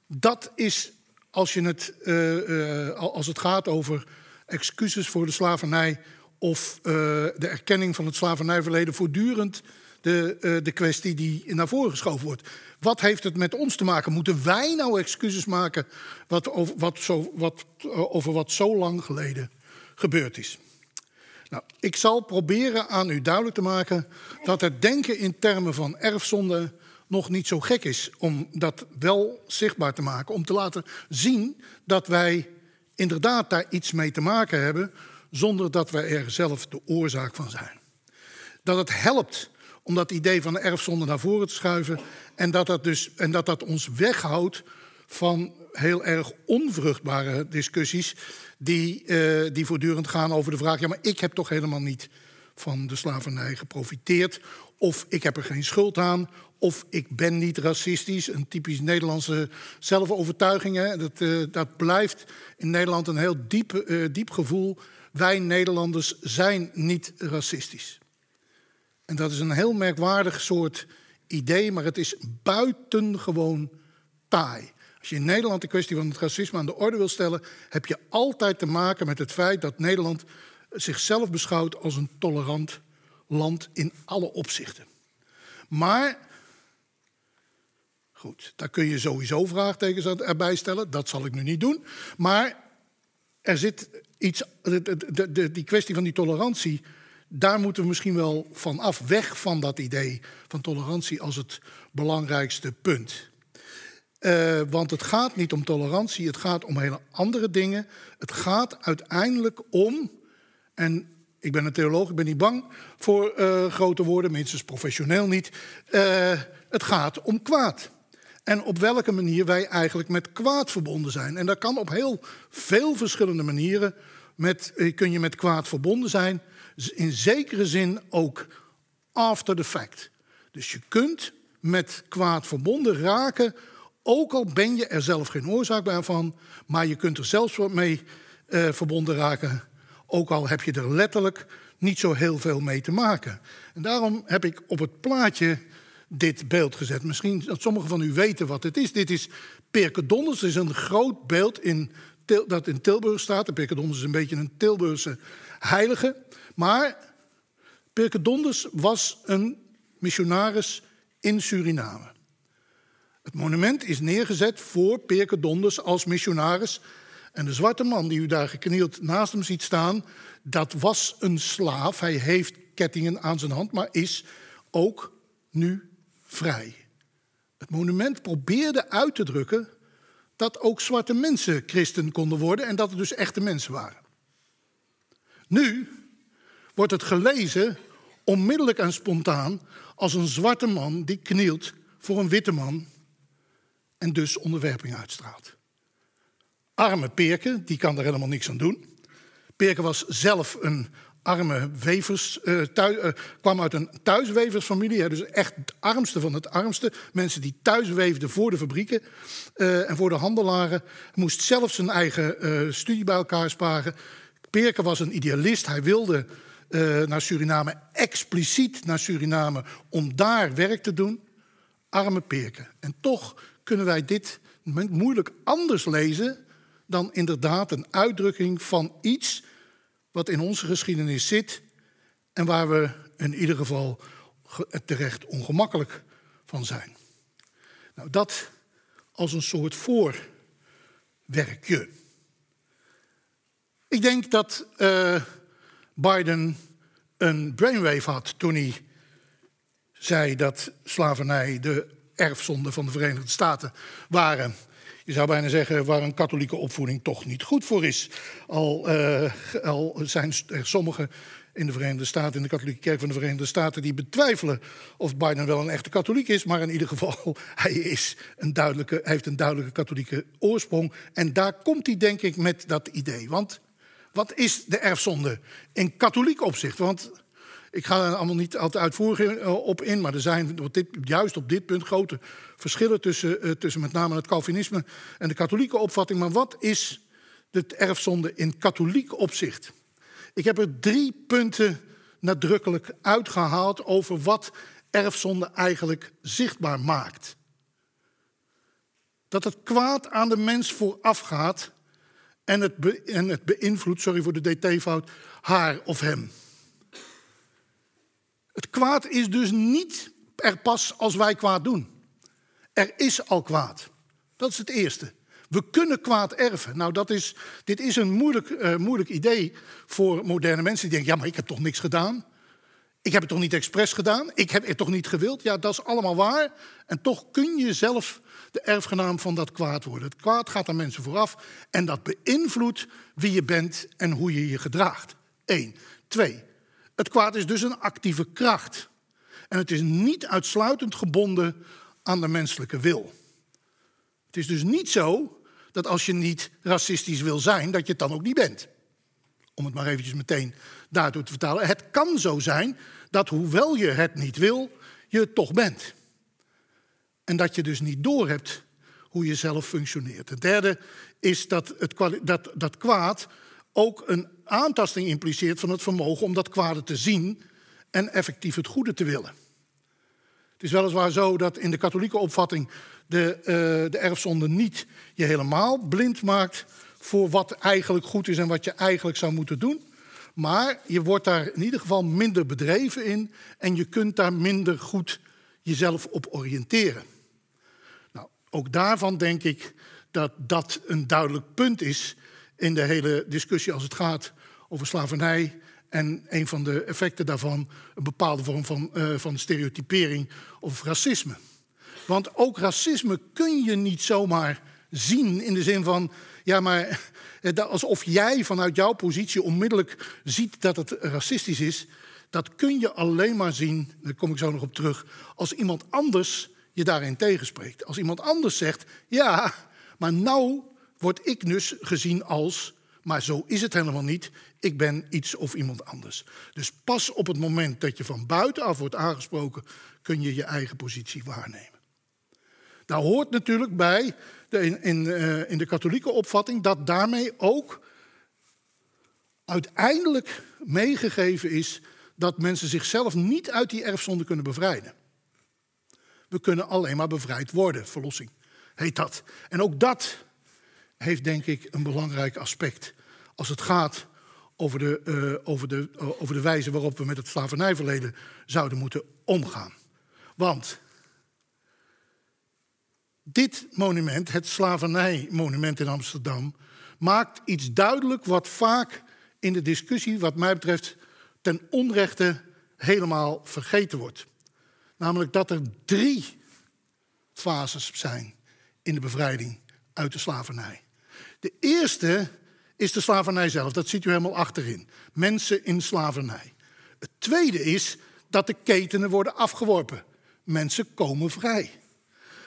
dat is, als, je het, uh, als het gaat over excuses voor de slavernij of uh, de erkenning van het slavernijverleden, voortdurend de, de kwestie die naar voren geschoven wordt. Wat heeft het met ons te maken? Moeten wij nou excuses maken wat over, wat zo, wat, over wat zo lang geleden gebeurd is? Nou, ik zal proberen aan u duidelijk te maken dat het denken in termen van erfzonde nog niet zo gek is om dat wel zichtbaar te maken. Om te laten zien dat wij inderdaad daar iets mee te maken hebben zonder dat wij er zelf de oorzaak van zijn. Dat het helpt om dat idee van de erfzonde naar voren te schuiven en dat dat, dus, en dat, dat ons weghoudt van heel erg onvruchtbare discussies die, uh, die voortdurend gaan over de vraag: ja, maar ik heb toch helemaal niet van de slavernij geprofiteerd, of ik heb er geen schuld aan, of ik ben niet racistisch. Een typisch Nederlandse zelfovertuiging. Hè? Dat, uh, dat blijft in Nederland een heel diep, uh, diep gevoel. Wij Nederlanders zijn niet racistisch. En dat is een heel merkwaardig soort idee, maar het is buitengewoon taai. Als je in Nederland de kwestie van het racisme aan de orde wil stellen, heb je altijd te maken met het feit dat Nederland zichzelf beschouwt als een tolerant land in alle opzichten. Maar, goed, daar kun je sowieso vraagtekens erbij stellen, dat zal ik nu niet doen. Maar er zit iets, de, de, die kwestie van die tolerantie, daar moeten we misschien wel van af, weg van dat idee van tolerantie als het belangrijkste punt. Uh, want het gaat niet om tolerantie, het gaat om hele andere dingen. Het gaat uiteindelijk om, en ik ben een theoloog, ik ben niet bang voor uh, grote woorden, minstens professioneel niet. Uh, het gaat om kwaad. En op welke manier wij eigenlijk met kwaad verbonden zijn. En dat kan op heel veel verschillende manieren. Met, kun je met kwaad verbonden zijn. In zekere zin ook after the fact. Dus je kunt met kwaad verbonden raken ook al ben je er zelf geen oorzaak bij van, maar je kunt er zelfs mee verbonden raken. Ook al heb je er letterlijk niet zo heel veel mee te maken. En daarom heb ik op het plaatje dit beeld gezet. Misschien dat sommigen van u weten wat het is. Dit is Perkedonders. Is een groot beeld in, dat in Tilburg staat. De Perkedonders is een beetje een Tilburgse heilige. Maar Perkedonders was een missionaris in Suriname. Het monument is neergezet voor Perke Donders als missionaris. En de zwarte man die u daar geknield naast hem ziet staan, dat was een slaaf. Hij heeft kettingen aan zijn hand, maar is ook nu vrij. Het monument probeerde uit te drukken dat ook zwarte mensen christen konden worden en dat het dus echte mensen waren. Nu wordt het gelezen onmiddellijk en spontaan als een zwarte man die knielt voor een witte man en dus onderwerping uitstraalt. Arme Perke, die kan er helemaal niks aan doen. Perke was zelf een arme wevers, uh, kwam uit een thuisweversfamilie, dus echt het armste van het armste. Mensen die thuis weefden voor de fabrieken uh, en voor de handelaren. Moest zelf zijn eigen studie bij elkaar sparen. Perke was een idealist, hij wilde naar Suriname, expliciet naar Suriname, om daar werk te doen. Arme Perke. En toch kunnen wij dit moeilijk anders lezen dan inderdaad een uitdrukking van iets wat in onze geschiedenis zit en waar we in ieder geval terecht ongemakkelijk van zijn. Nou, dat als een soort voorwerkje. Ik denk dat uh, Biden een brainwave had toen hij zei dat slavernij de erfzonde van de Verenigde Staten waren. Je zou bijna zeggen waar een katholieke opvoeding toch niet goed voor is. Al, uh, al zijn er sommigen in de Verenigde Staten, in de katholieke kerk van de Verenigde Staten, die betwijfelen of Biden wel een echte katholiek is. Maar in ieder geval, hij, is een duidelijke, heeft een duidelijke katholieke oorsprong. En daar komt hij denk ik met dat idee. Want wat is de erfzonde in katholiek opzicht? Want ik ga er allemaal niet altijd uitvoerig eh, op in, maar er zijn dit, juist op dit punt grote verschillen tussen, uh, tussen met name het Calvinisme en de katholieke opvatting. Maar wat is de erfzonde in katholiek opzicht. Ik heb er drie punten nadrukkelijk uitgehaald over wat erfzonde eigenlijk zichtbaar maakt. Dat het kwaad aan de mens voorafgaat en het, en het beïnvloedt, sorry voor de dt-fout, haar of hem. Het kwaad is dus niet er pas als wij kwaad doen. Er is al kwaad. Dat is het eerste. We kunnen kwaad erven. Nou, dat is, dit is een moeilijk, uh, moeilijk idee voor moderne mensen. Die denken, ja, maar ik heb toch niks gedaan? Ik heb het toch niet expres gedaan? Ik heb het toch niet gewild? Ja, dat is allemaal waar. En toch kun je zelf de erfgenaam van dat kwaad worden. Het kwaad gaat aan mensen vooraf en dat beïnvloedt wie je bent en hoe je je gedraagt. Eén. Twee. Het kwaad is dus een actieve kracht. En het is niet uitsluitend gebonden aan de menselijke wil. Het is dus niet zo dat als je niet racistisch wil zijn, dat je het dan ook niet bent. Om het maar eventjes meteen daartoe te vertalen. Het kan zo zijn dat hoewel je het niet wil, je het toch bent. En dat je dus niet doorhebt hoe je zelf functioneert. Het derde is dat, het, dat, dat kwaad ook een aantasting impliceert van het vermogen om dat kwade te zien en effectief het goede te willen. Het is weliswaar zo dat in de katholieke opvatting de, uh, de erfzonde niet je helemaal blind maakt voor wat eigenlijk goed is en wat je eigenlijk zou moeten doen. Maar je wordt daar in ieder geval minder bedreven in en je kunt daar minder goed jezelf op oriënteren. Nou, ook daarvan denk ik dat dat een duidelijk punt is in de hele discussie als het gaat over slavernij en een van de effecten daarvan een bepaalde vorm van, uh, van stereotypering of racisme. Want ook racisme kun je niet zomaar zien in de zin van, ja, maar alsof jij vanuit jouw positie onmiddellijk ziet dat het racistisch is. Dat kun je alleen maar zien, daar kom ik zo nog op terug, als iemand anders je daarin tegenspreekt. Als iemand anders zegt, ja, maar nou word ik dus gezien als, maar zo is het helemaal niet, ik ben iets of iemand anders. Dus pas op het moment dat je van buitenaf wordt aangesproken, kun je je eigen positie waarnemen. Daar hoort natuurlijk bij de, in, uh, in de katholieke opvatting dat daarmee ook uiteindelijk meegegeven is dat mensen zichzelf niet uit die erfzonde kunnen bevrijden. We kunnen alleen maar bevrijd worden, verlossing heet dat. En ook dat heeft denk ik een belangrijk aspect als het gaat over de, uh, over, de, uh, over de wijze waarop we met het slavernijverleden zouden moeten omgaan. Want dit monument, het slavernijmonument in Amsterdam, maakt iets duidelijk wat vaak in de discussie, wat mij betreft, ten onrechte helemaal vergeten wordt. Namelijk dat er drie fases zijn in de bevrijding uit de slavernij. De eerste is de slavernij zelf, dat ziet u helemaal achterin. Mensen in slavernij. Het tweede is dat de ketenen worden afgeworpen. Mensen komen vrij.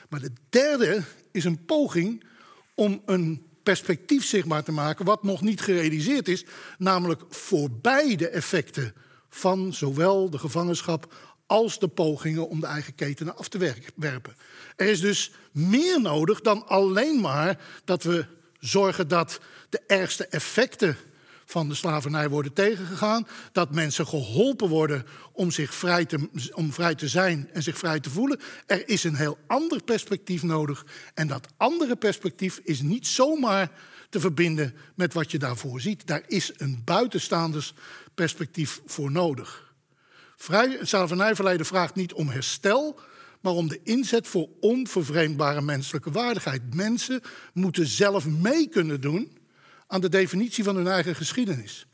Maar de derde is een poging om een perspectief zichtbaar te maken wat nog niet gerealiseerd is, namelijk voorbij de effecten van zowel de gevangenschap als de pogingen om de eigen ketenen af te werpen. Er is dus meer nodig dan alleen maar dat we zorgen dat de ergste effecten van de slavernij worden tegengegaan. Dat mensen geholpen worden om, zich vrij te, om vrij te zijn en zich vrij te voelen. Er is een heel ander perspectief nodig. En dat andere perspectief is niet zomaar te verbinden met wat je daarvoor ziet. Daar is een buitenstaanders perspectief voor nodig. Vrij, slavernijverleden vraagt niet om herstel, maar om de inzet voor onvervreemdbare menselijke waardigheid. Mensen moeten zelf mee kunnen doen aan de definitie van hun eigen geschiedenis.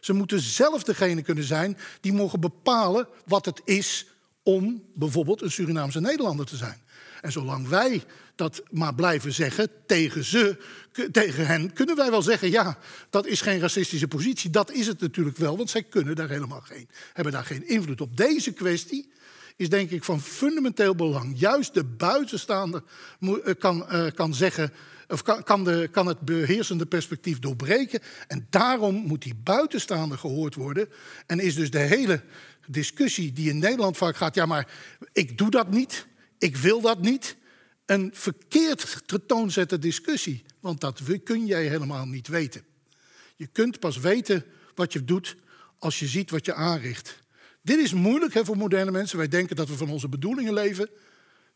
Ze moeten zelf degene kunnen zijn die mogen bepalen wat het is om bijvoorbeeld een Surinaamse Nederlander te zijn. En zolang wij dat maar blijven zeggen tegen ze, tegen hen, kunnen wij wel zeggen: ja, dat is geen racistische positie. Dat is het natuurlijk wel, want zij kunnen daar helemaal geen, hebben daar geen invloed op. Deze kwestie is denk ik van fundamenteel belang. Juist de buitenstaander eh, kan, uh, kan zeggen of kan, kan, de, kan het beheersende perspectief doorbreken. En daarom moet die buitenstaander gehoord worden. En is dus de hele discussie die in Nederland vaak gaat: ja, maar ik doe dat niet, ik wil dat niet. een verkeerd tentoonzette discussie. Want dat kun jij helemaal niet weten. Je kunt pas weten wat je doet als je ziet wat je aanricht. Dit is moeilijk hè, voor moderne mensen. Wij denken dat we van onze bedoelingen leven.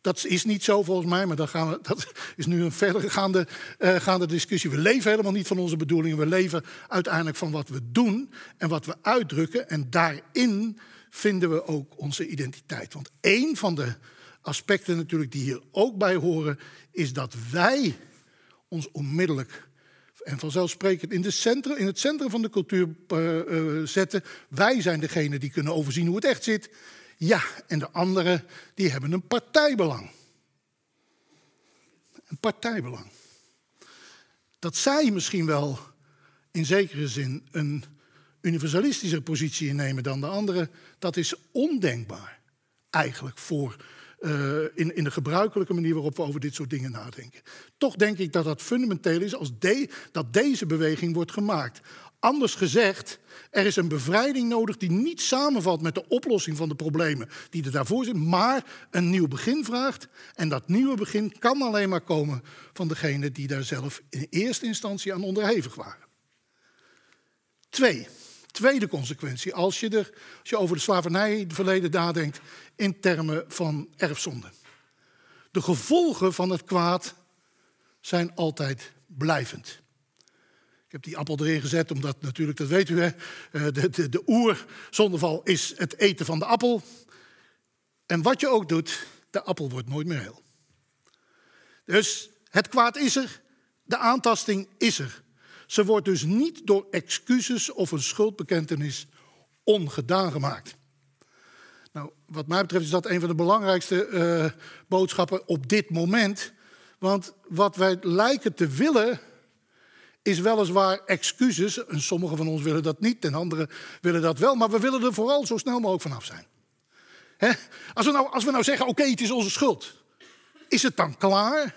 Dat is niet zo volgens mij, maar dat, gaan dat is nu een verdergaande uh, gaande discussie. We leven helemaal niet van onze bedoelingen. We leven uiteindelijk van wat we doen en wat we uitdrukken. En daarin vinden we ook onze identiteit. Want één van de aspecten natuurlijk die hier ook bij horen, is dat wij ons onmiddellijk en vanzelfsprekend in, de centrum, in het centrum van de cultuur uh, uh, zetten. Wij zijn degene die kunnen overzien hoe het echt zit. Ja, en de anderen die hebben een partijbelang. Een partijbelang. Dat zij misschien wel in zekere zin een universalistische positie innemen dan de anderen, dat is ondenkbaar eigenlijk voor uh, in, in de gebruikelijke manier waarop we over dit soort dingen nadenken. Toch denk ik dat dat fundamenteel is als dat deze beweging wordt gemaakt. Anders gezegd, er is een bevrijding nodig die niet samenvalt met de oplossing van de problemen die er daarvoor zijn, maar een nieuw begin vraagt. En dat nieuwe begin kan alleen maar komen van degene die daar zelf in eerste instantie aan onderhevig waren. Twee, tweede consequentie, als je, er, als je over de slavernijverleden nadenkt in termen van erfzonde. De gevolgen van het kwaad zijn altijd blijvend. Ik heb die appel erin gezet, omdat natuurlijk, dat weet u, hè, eh, de, de, de oerzondeval is het eten van de appel. En wat je ook doet, de appel wordt nooit meer heel. Dus het kwaad is er, de aantasting is er. Ze wordt dus niet door excuses of een schuldbekentenis ongedaan gemaakt. Wat mij betreft is dat een van de belangrijkste uh, boodschappen op dit moment. Want wat wij lijken te willen, is weliswaar excuses. En sommigen van ons willen dat niet, en anderen willen dat wel. Maar we willen er vooral zo snel mogelijk vanaf zijn. Hè? Als, we nou, als we nou zeggen, oké, het is onze schuld. Is het dan klaar?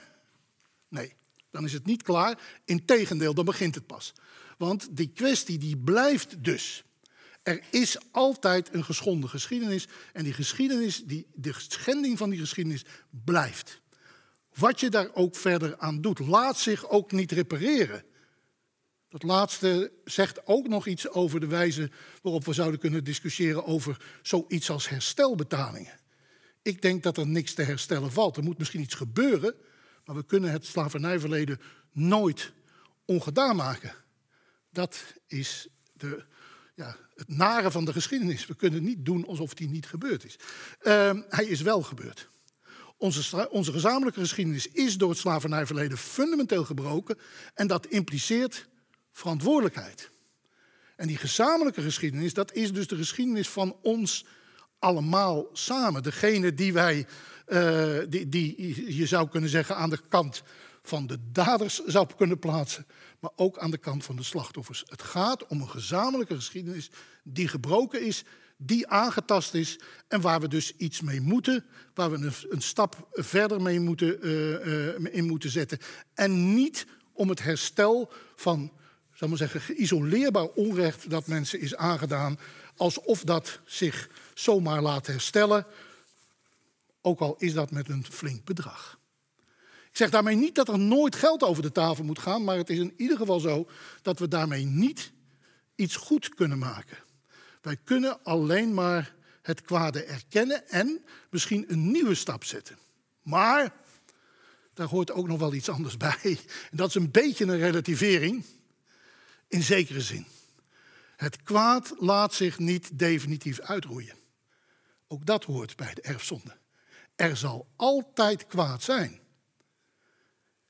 Nee, dan is het niet klaar. Integendeel, dan begint het pas. Want die kwestie die blijft dus. Er is altijd een geschonden geschiedenis. En die geschiedenis, die, de schending van die geschiedenis blijft. Wat je daar ook verder aan doet, laat zich ook niet repareren. Dat laatste zegt ook nog iets over de wijze waarop we zouden kunnen discussiëren over zoiets als herstelbetalingen. Ik denk dat er niks te herstellen valt. Er moet misschien iets gebeuren, maar we kunnen het slavernijverleden nooit ongedaan maken. Dat is de, ja, het nare van de geschiedenis. We kunnen niet doen alsof die niet gebeurd is. Uh, hij is wel gebeurd. Onze, onze gezamenlijke geschiedenis is door het slavernijverleden fundamenteel gebroken. En dat impliceert verantwoordelijkheid. En die gezamenlijke geschiedenis, dat is dus de geschiedenis van ons allemaal samen. Degene die wij, uh, die, die je zou kunnen zeggen aan de kant van de daders zou kunnen plaatsen, maar ook aan de kant van de slachtoffers. Het gaat om een gezamenlijke geschiedenis die gebroken is, die aangetast is en waar we dus iets mee moeten, waar we een, een stap verder mee moeten, uh, uh, in moeten zetten. En niet om het herstel van zal maar zeggen, geïsoleerbaar onrecht dat mensen is aangedaan, alsof dat zich zomaar laat herstellen, ook al is dat met een flink bedrag. Ik zeg daarmee niet dat er nooit geld over de tafel moet gaan, maar het is in ieder geval zo dat we daarmee niet iets goed kunnen maken. Wij kunnen alleen maar het kwade erkennen en misschien een nieuwe stap zetten. Maar daar hoort ook nog wel iets anders bij. En dat is een beetje een relativering. In zekere zin. Het kwaad laat zich niet definitief uitroeien. Ook dat hoort bij de erfzonde. Er zal altijd kwaad zijn.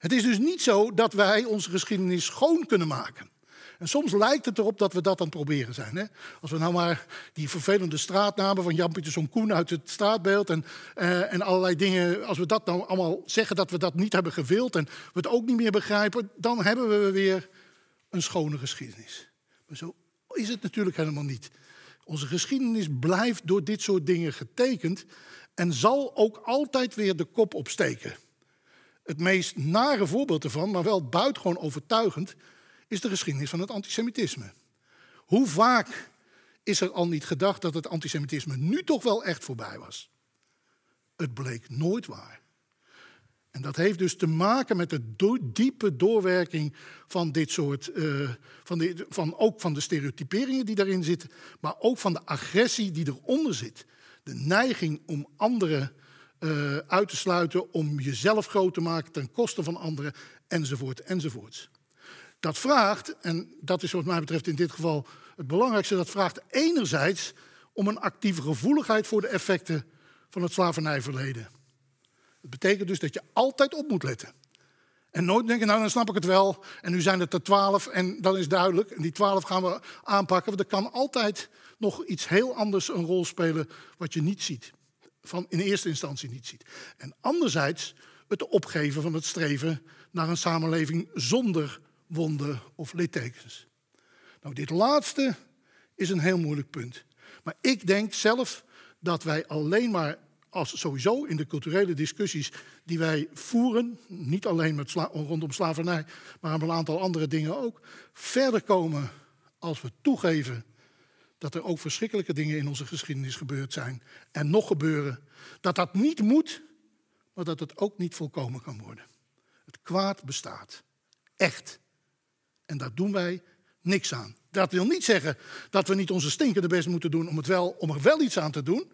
Het is dus niet zo dat wij onze geschiedenis schoon kunnen maken. En soms lijkt het erop dat we dat aan het proberen zijn. Hè? Als we nou maar die vervelende straatnamen van Jan Pieterszoon Koen uit het straatbeeld en, uh, en allerlei dingen, als we dat nou allemaal zeggen dat we dat niet hebben gewild en we het ook niet meer begrijpen, dan hebben we weer een schone geschiedenis. Maar zo is het natuurlijk helemaal niet. Onze geschiedenis blijft door dit soort dingen getekend en zal ook altijd weer de kop opsteken. Het meest nare voorbeeld ervan, maar wel buitengewoon overtuigend, is de geschiedenis van het antisemitisme. Hoe vaak is er al niet gedacht dat het antisemitisme nu toch wel echt voorbij was? Het bleek nooit waar. En dat heeft dus te maken met de diepe doorwerking van dit soort, eh, van, van ook van de stereotyperingen die daarin zitten, maar ook van de agressie die eronder zit. De neiging om anderen eh, uit te sluiten, om jezelf groot te maken ten koste van anderen, enzovoort, enzovoorts. Dat vraagt, en dat is wat mij betreft in dit geval het belangrijkste, dat vraagt enerzijds om een actieve gevoeligheid voor de effecten van het slavernijverleden. Dat betekent dus dat je altijd op moet letten. En nooit denken, nou dan snap ik het wel. En nu zijn het er twaalf en dan is duidelijk. En die twaalf gaan we aanpakken. Want er kan altijd nog iets heel anders een rol spelen wat je niet ziet. Van in eerste instantie niet ziet. En anderzijds het opgeven van het streven naar een samenleving zonder wonden of littekens. Nou, dit laatste is een heel moeilijk punt. Maar ik denk zelf dat wij alleen maar als sowieso in de culturele discussies die wij voeren, niet alleen met rondom slavernij, maar een aantal andere dingen ook, verder komen als we toegeven dat er ook verschrikkelijke dingen in onze geschiedenis gebeurd zijn en nog gebeuren. Dat dat niet moet, maar dat het ook niet volkomen kan worden. Het kwaad bestaat. Echt. En daar doen wij niks aan. Dat wil niet zeggen dat we niet onze stinkende best moeten doen om, het wel, om er wel iets aan te doen.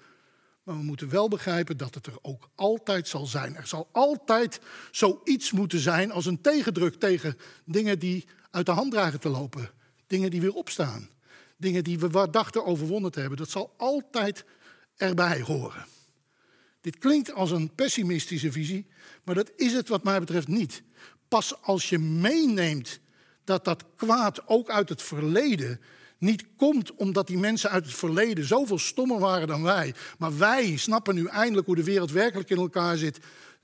Maar we moeten wel begrijpen dat het er ook altijd zal zijn. Er zal altijd zoiets moeten zijn als een tegendruk tegen dingen die uit de hand dragen te lopen. Dingen die weer opstaan. Dingen die we dachten overwonnen te hebben. Dat zal altijd erbij horen. Dit klinkt als een pessimistische visie, maar dat is het wat mij betreft niet. Pas als je meeneemt dat dat kwaad ook uit het verleden niet komt omdat die mensen uit het verleden zoveel stommer waren dan wij. Maar wij snappen nu eindelijk hoe de wereld werkelijk in elkaar zit.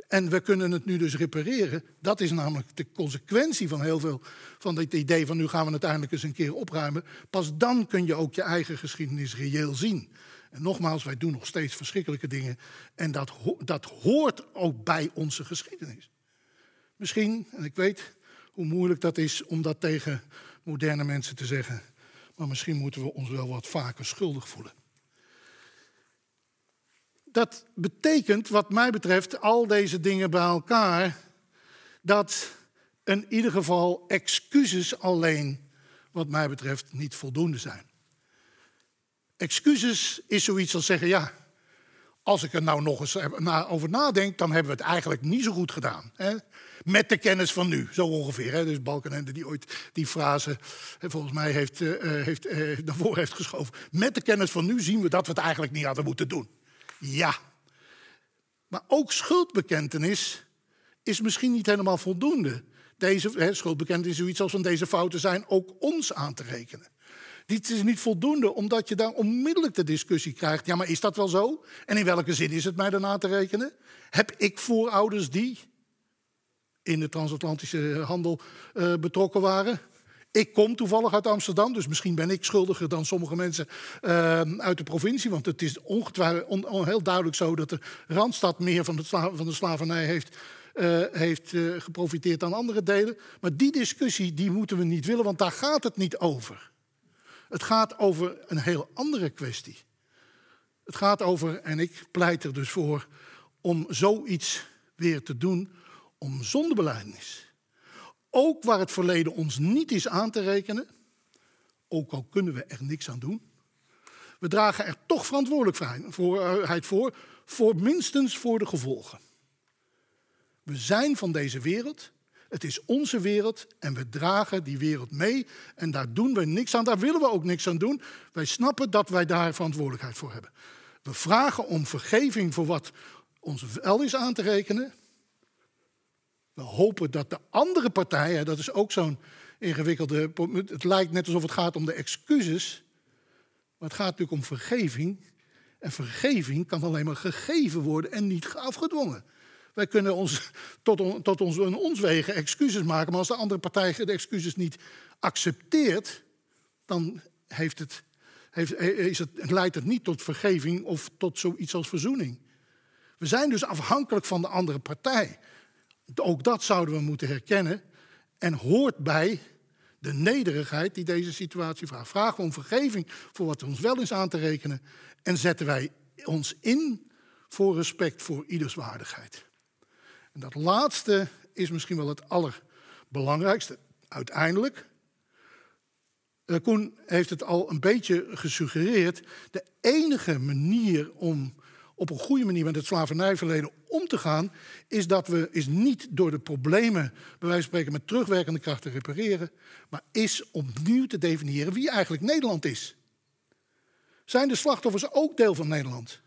En we kunnen het nu dus repareren. Dat is namelijk de consequentie van heel veel van dit idee van nu gaan we het eindelijk eens een keer opruimen. Pas dan kun je ook je eigen geschiedenis reëel zien. En nogmaals, wij doen nog steeds verschrikkelijke dingen. En dat, dat hoort ook bij onze geschiedenis. Misschien, en ik weet hoe moeilijk dat is om dat tegen moderne mensen te zeggen. Maar misschien moeten we ons wel wat vaker schuldig voelen. Dat betekent, wat mij betreft, al deze dingen bij elkaar, dat in ieder geval excuses alleen, wat mij betreft, niet voldoende zijn. Excuses is zoiets als zeggen, ja, als ik er nou nog eens over nadenk, dan hebben we het eigenlijk niet zo goed gedaan. Hè? Met de kennis van nu, zo ongeveer. Hè? Dus Balkenende die ooit die frase, volgens mij, heeft, uh, heeft, uh, naar voren heeft geschoven. Met de kennis van nu zien we dat we het eigenlijk niet hadden moeten doen. Ja. Maar ook schuldbekentenis is misschien niet helemaal voldoende. Deze hè, schuldbekentenis is zoiets als van deze fouten zijn ook ons aan te rekenen. Dit is niet voldoende, omdat je daar onmiddellijk de discussie krijgt. Ja, maar is dat wel zo? En in welke zin is het mij daarna te rekenen? Heb ik voorouders die in de transatlantische handel uh, betrokken waren? Ik kom toevallig uit Amsterdam, dus misschien ben ik schuldiger dan sommige mensen uh, uit de provincie. Want het is ongetwijfeld on, on, heel duidelijk zo dat de Randstad meer van de, van de slavernij heeft, uh, heeft uh, geprofiteerd dan andere delen. Maar die discussie die moeten we niet willen, want daar gaat het niet over. Het gaat over een heel andere kwestie. Het gaat over, en ik pleit er dus voor, om zoiets weer te doen, om zondebeleidnis. Ook waar het verleden ons niet is aan te rekenen, ook al kunnen we er niks aan doen, we dragen er toch verantwoordelijkheid voor, voor minstens voor de gevolgen. We zijn van deze wereld het is onze wereld en we dragen die wereld mee en daar doen we niks aan. Daar willen we ook niks aan doen. Wij snappen dat wij daar verantwoordelijkheid voor hebben. We vragen om vergeving voor wat ons wel is aan te rekenen. We hopen dat de andere partijen, dat is ook zo'n ingewikkelde. Het lijkt net alsof het gaat om de excuses. Maar het gaat natuurlijk om vergeving. En vergeving kan alleen maar gegeven worden en niet afgedwongen. Wij kunnen ons, tot, on, tot ons, in wegen excuses maken, maar als de andere partij de excuses niet accepteert, dan heeft het, heeft, is het, leidt het niet tot vergeving of tot zoiets als verzoening. We zijn dus afhankelijk van de andere partij. Ook dat zouden we moeten herkennen en hoort bij de nederigheid die deze situatie vraagt. Vragen we om vergeving voor wat ons wel is aan te rekenen en zetten wij ons in voor respect voor ieders waardigheid. En dat laatste is misschien wel het allerbelangrijkste. Uiteindelijk, uh, Koen heeft het al een beetje gesuggereerd. De enige manier om op een goede manier met het slavernijverleden om te gaan, is dat we is niet door de problemen, bij wijze van spreken, met terugwerkende kracht te repareren, maar is opnieuw te definiëren wie eigenlijk Nederland is. Zijn de slachtoffers ook deel van Nederland?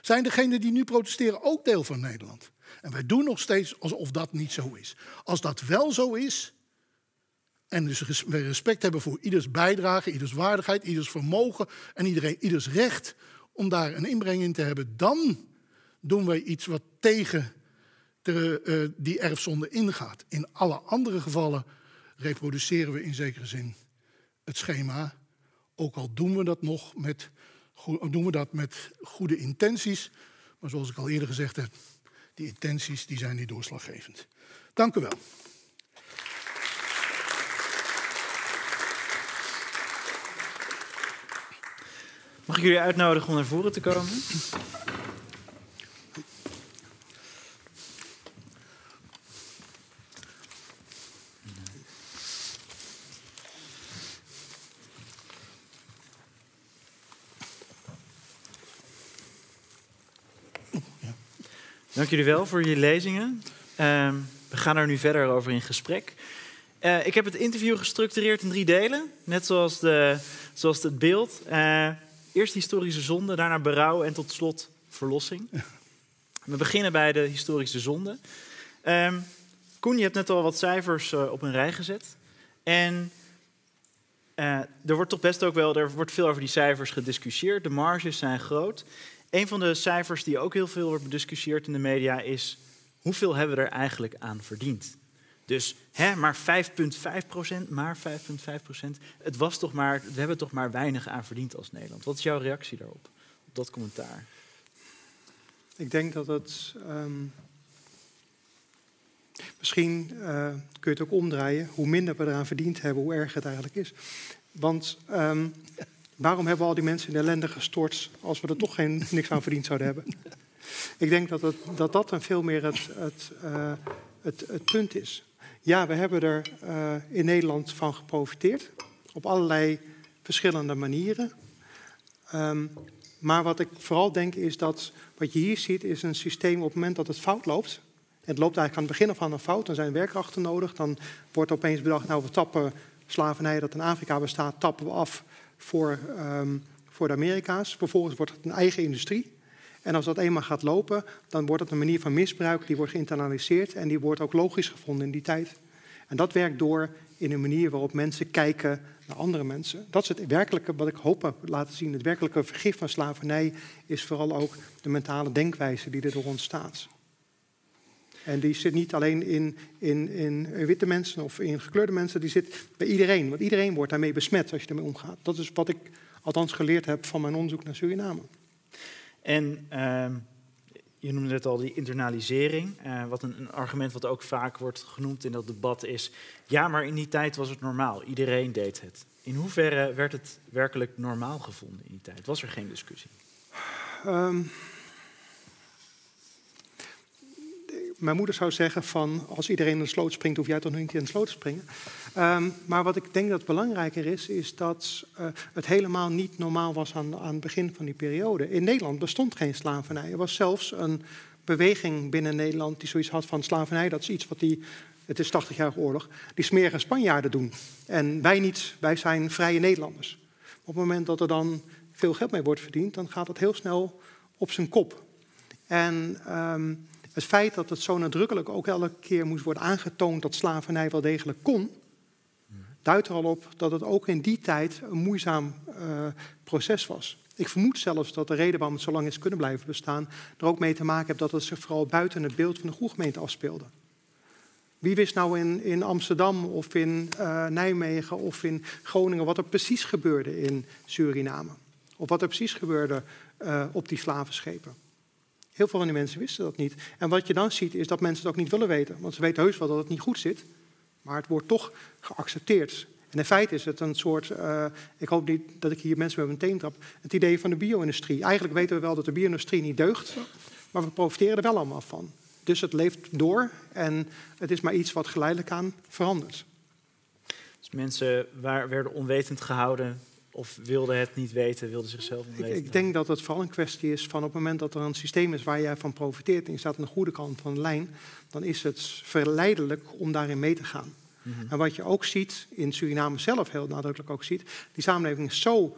Zijn degenen die nu protesteren ook deel van Nederland? En wij doen nog steeds alsof dat niet zo is. Als dat wel zo is, en dus respect hebben voor ieders bijdrage, ieders waardigheid, ieders vermogen en iedereen, ieders recht om daar een inbreng in te hebben, dan doen wij iets wat tegen de, uh, die erfzonde ingaat. In alle andere gevallen reproduceren we in zekere zin het schema, ook al doen we dat nog met, doen we dat met goede intenties. Maar zoals ik al eerder gezegd heb, die intenties die zijn niet doorslaggevend. Dank u wel. Mag ik jullie uitnodigen om naar voren te komen? Dank jullie wel voor jullie lezingen. Uh, we gaan er nu verder over in gesprek. Uh, ik heb het interview gestructureerd in drie delen, net zoals, de, zoals het beeld. Uh, Eerst historische zonde, daarna berouw en tot slot verlossing. We beginnen bij de historische zonde. Um, Koen, je hebt net al wat cijfers uh, op een rij gezet. En uh, er wordt toch best ook wel, er wordt veel over die cijfers gediscussieerd. De marges zijn groot. Een van de cijfers die ook heel veel wordt bediscussieerd in de media is hoeveel hebben we er eigenlijk aan verdiend? Dus hè, maar 5,5 procent, maar 5,5 procent. Het was toch maar, we hebben toch maar weinig aan verdiend als Nederland. Wat is jouw reactie daarop, op dat commentaar? Ik denk dat het. Um, misschien uh, kun je het ook omdraaien. Hoe minder we eraan verdiend hebben, hoe erger het eigenlijk is. Want um, waarom hebben we al die mensen in de ellende gestort als we er toch geen, niks aan verdiend zouden hebben? Ik denk dat het, dat, dat dan veel meer het, het, uh, het, het punt is. Ja, we hebben er uh, in Nederland van geprofiteerd. Op allerlei verschillende manieren. Um, maar wat ik vooral denk is dat wat je hier ziet is een systeem op het moment dat het fout loopt. Het loopt eigenlijk aan het begin van een fout, dan zijn werkkrachten nodig. Dan wordt opeens bedacht, nou we tappen slavernij dat in Afrika bestaat, tappen we af voor, um, voor de Amerika's. Vervolgens wordt het een eigen industrie. En als dat eenmaal gaat lopen, dan wordt het een manier van misbruik, die wordt geïnternaliseerd en die wordt ook logisch gevonden in die tijd. En dat werkt door in een manier waarop mensen kijken naar andere mensen. Dat is het werkelijke, wat ik hoop laten zien. Het werkelijke vergif van slavernij is vooral ook de mentale denkwijze die erdoor ontstaat. En die zit niet alleen in, in, in witte mensen of in gekleurde mensen, die zit bij iedereen. Want iedereen wordt daarmee besmet als je ermee omgaat. Dat is wat ik althans geleerd heb van mijn onderzoek naar Suriname. En uh, je noemde het al, die internalisering. Uh, wat een, een, argument wat ook vaak wordt genoemd in dat debat is... ja, maar in die tijd was het normaal. Iedereen deed het. In hoeverre werd het werkelijk normaal gevonden in die tijd? Was er geen discussie? Um, mijn moeder zou zeggen van als iedereen in de sloot springt, hoef jij toch nog niet in de sloot te springen. Um, maar wat ik denk dat belangrijker is, is dat uh, het helemaal niet normaal was aan, aan het begin van die periode. In Nederland bestond geen slavernij. Er was zelfs een beweging binnen Nederland die zoiets had van slavernij. Dat is iets wat die, het is 80 jaar oorlog, die smerige Spanjaarden doen. En wij niet, wij zijn vrije Nederlanders. Op het moment dat er dan veel geld mee wordt verdiend, dan gaat dat heel snel op zijn kop. En um, het feit dat het zo nadrukkelijk ook elke keer moest worden aangetoond dat slavernij wel degelijk kon, duidt er al op dat het ook in die tijd een moeizaam uh, proces was. Ik vermoed zelfs dat de reden waarom het zo lang is kunnen blijven bestaan, er ook mee te maken heeft dat het zich vooral buiten het beeld van de groegemeente afspeelde. Wie wist nou in, Amsterdam of in uh, Nijmegen of in Groningen wat er precies gebeurde in Suriname? Of wat er precies gebeurde uh, op die slavenschepen? Heel veel van die mensen wisten dat niet. En wat je dan ziet is dat mensen het ook niet willen weten. Want ze weten heus wel dat het niet goed zit. Maar het wordt toch geaccepteerd. En in feite is het een soort, uh, ik hoop niet dat ik hier mensen met mijn teen trap, het idee van de bio-industrie. Eigenlijk weten we wel dat de bio-industrie niet deugt, maar we profiteren er wel allemaal van. Dus het leeft door en het is maar iets wat geleidelijk aan verandert. Dus mensen waar, werden onwetend gehouden of wilden het niet weten, wilden zichzelf Ik, onwetend ik denk dat het vooral een kwestie is van op het moment dat er een systeem is waar jij van profiteert en je staat aan de goede kant van de lijn, dan is het verleidelijk om daarin mee te gaan. Mhm. En wat je ook ziet, in Suriname zelf heel nadrukkelijk ook ziet, die samenleving is zo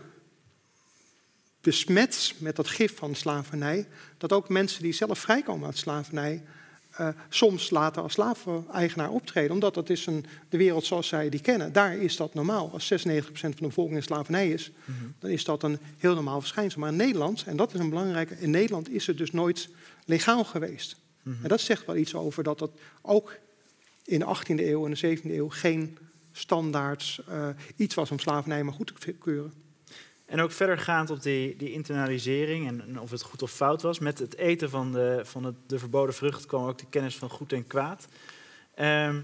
besmet met dat gif van slavernij, dat ook mensen die zelf vrijkomen uit slavernij, eh, soms later als slaven-eigenaar optreden. Omdat dat is een, de wereld zoals zij die kennen. Daar is dat normaal. Als 96% van de bevolking in slavernij is, Mhm. dan is dat een heel normaal verschijnsel. Maar in Nederland, en dat is een belangrijke, in Nederland is het dus nooit legaal geweest. Mhm. En dat zegt wel iets over dat dat ook in de 18e eeuw en de 17e eeuw geen standaard eh, iets was om slavernij maar goed te keuren. En ook verdergaand op die, die internalisering en, of het goed of fout was. Met het eten van de, van de verboden vrucht kwam ook de kennis van goed en kwaad. Ehm,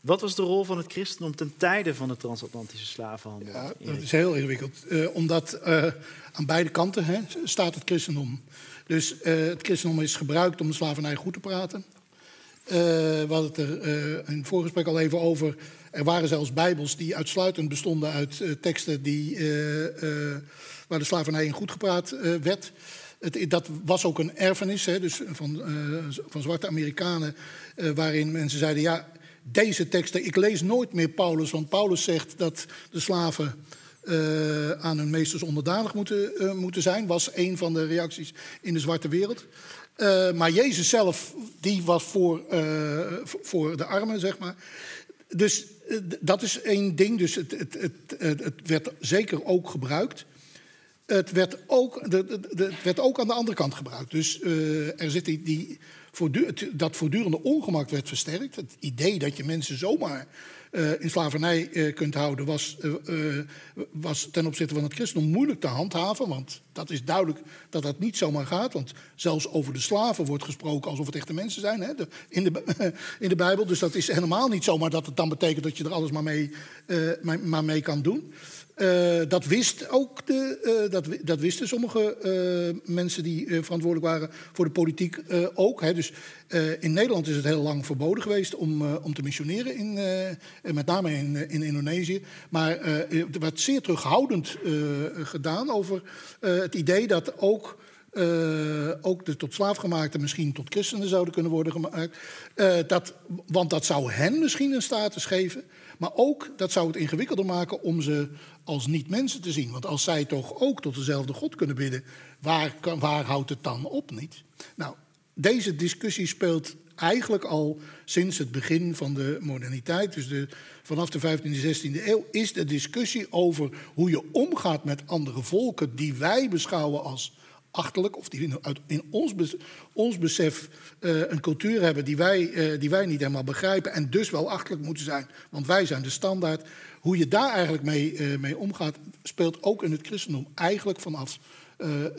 wat was de rol van het christendom ten tijde van de transatlantische slavenhandel? Ja, dat is heel ingewikkeld. Eh, omdat eh, aan beide kanten hè, staat het christendom. Dus eh, het christendom is gebruikt om de slavernij goed te praten. We hadden het er in het voorgesprek al even over. Er waren zelfs bijbels die uitsluitend bestonden uit eh, teksten die, eh, eh, waar de slavernij in goed gepraat werd. Het, dat was ook een erfenis hè, dus van, van zwarte Amerikanen, waarin mensen zeiden: ja, deze teksten, ik lees nooit meer Paulus, want Paulus zegt dat de slaven aan hun meesters onderdanig moeten, moeten zijn, was een van de reacties in de zwarte wereld. Maar Jezus zelf, die was voor, voor- de armen, zeg maar. Dus dat is één ding. Dus het, het, het, het, werd zeker ook gebruikt. Het werd ook, de, de, het werd ook aan de andere kant gebruikt. Dus eh, er zit die, die dat voortdurende ongemak werd versterkt. Het idee dat je mensen zomaar eh, in slavernij eh, kunt houden... Was, eh, was ten opzichte van het christendom moeilijk te handhaven. Want dat is duidelijk dat dat niet zomaar gaat. Want zelfs over de slaven wordt gesproken alsof het echte mensen zijn hè, in, de, in de Bijbel. Dus dat is helemaal niet zomaar dat het dan betekent dat je er alles maar mee, maar mee kan doen. Eh, dat, wist ook de, eh, dat, dat wisten sommige eh, mensen die verantwoordelijk waren voor de politiek ook. Hè. Dus in Nederland is het heel lang verboden geweest om, om te missioneren, in, met name in, in Indonesië. Maar er werd zeer terughoudend gedaan over het idee dat ook. ook de tot slaafgemaakten misschien tot christenen zouden kunnen worden gemaakt. Dat, want dat zou hen misschien een status geven. Maar ook dat zou het ingewikkelder maken om ze als niet-mensen te zien. Want als zij toch ook tot dezelfde God kunnen bidden, waar, waar houdt het dan op niet? Nou, deze discussie speelt eigenlijk al sinds het begin van de moderniteit. Dus vanaf de 15e, 16e eeuw is de discussie over hoe je omgaat met andere volken die wij beschouwen als achterlijk, of die in, ons, ons besef eh, een cultuur hebben die wij, eh, die wij niet helemaal begrijpen en dus wel achterlijk moeten zijn, want wij zijn de standaard. Hoe je daar eigenlijk mee, eh, mee omgaat, speelt ook in het christendom eigenlijk vanaf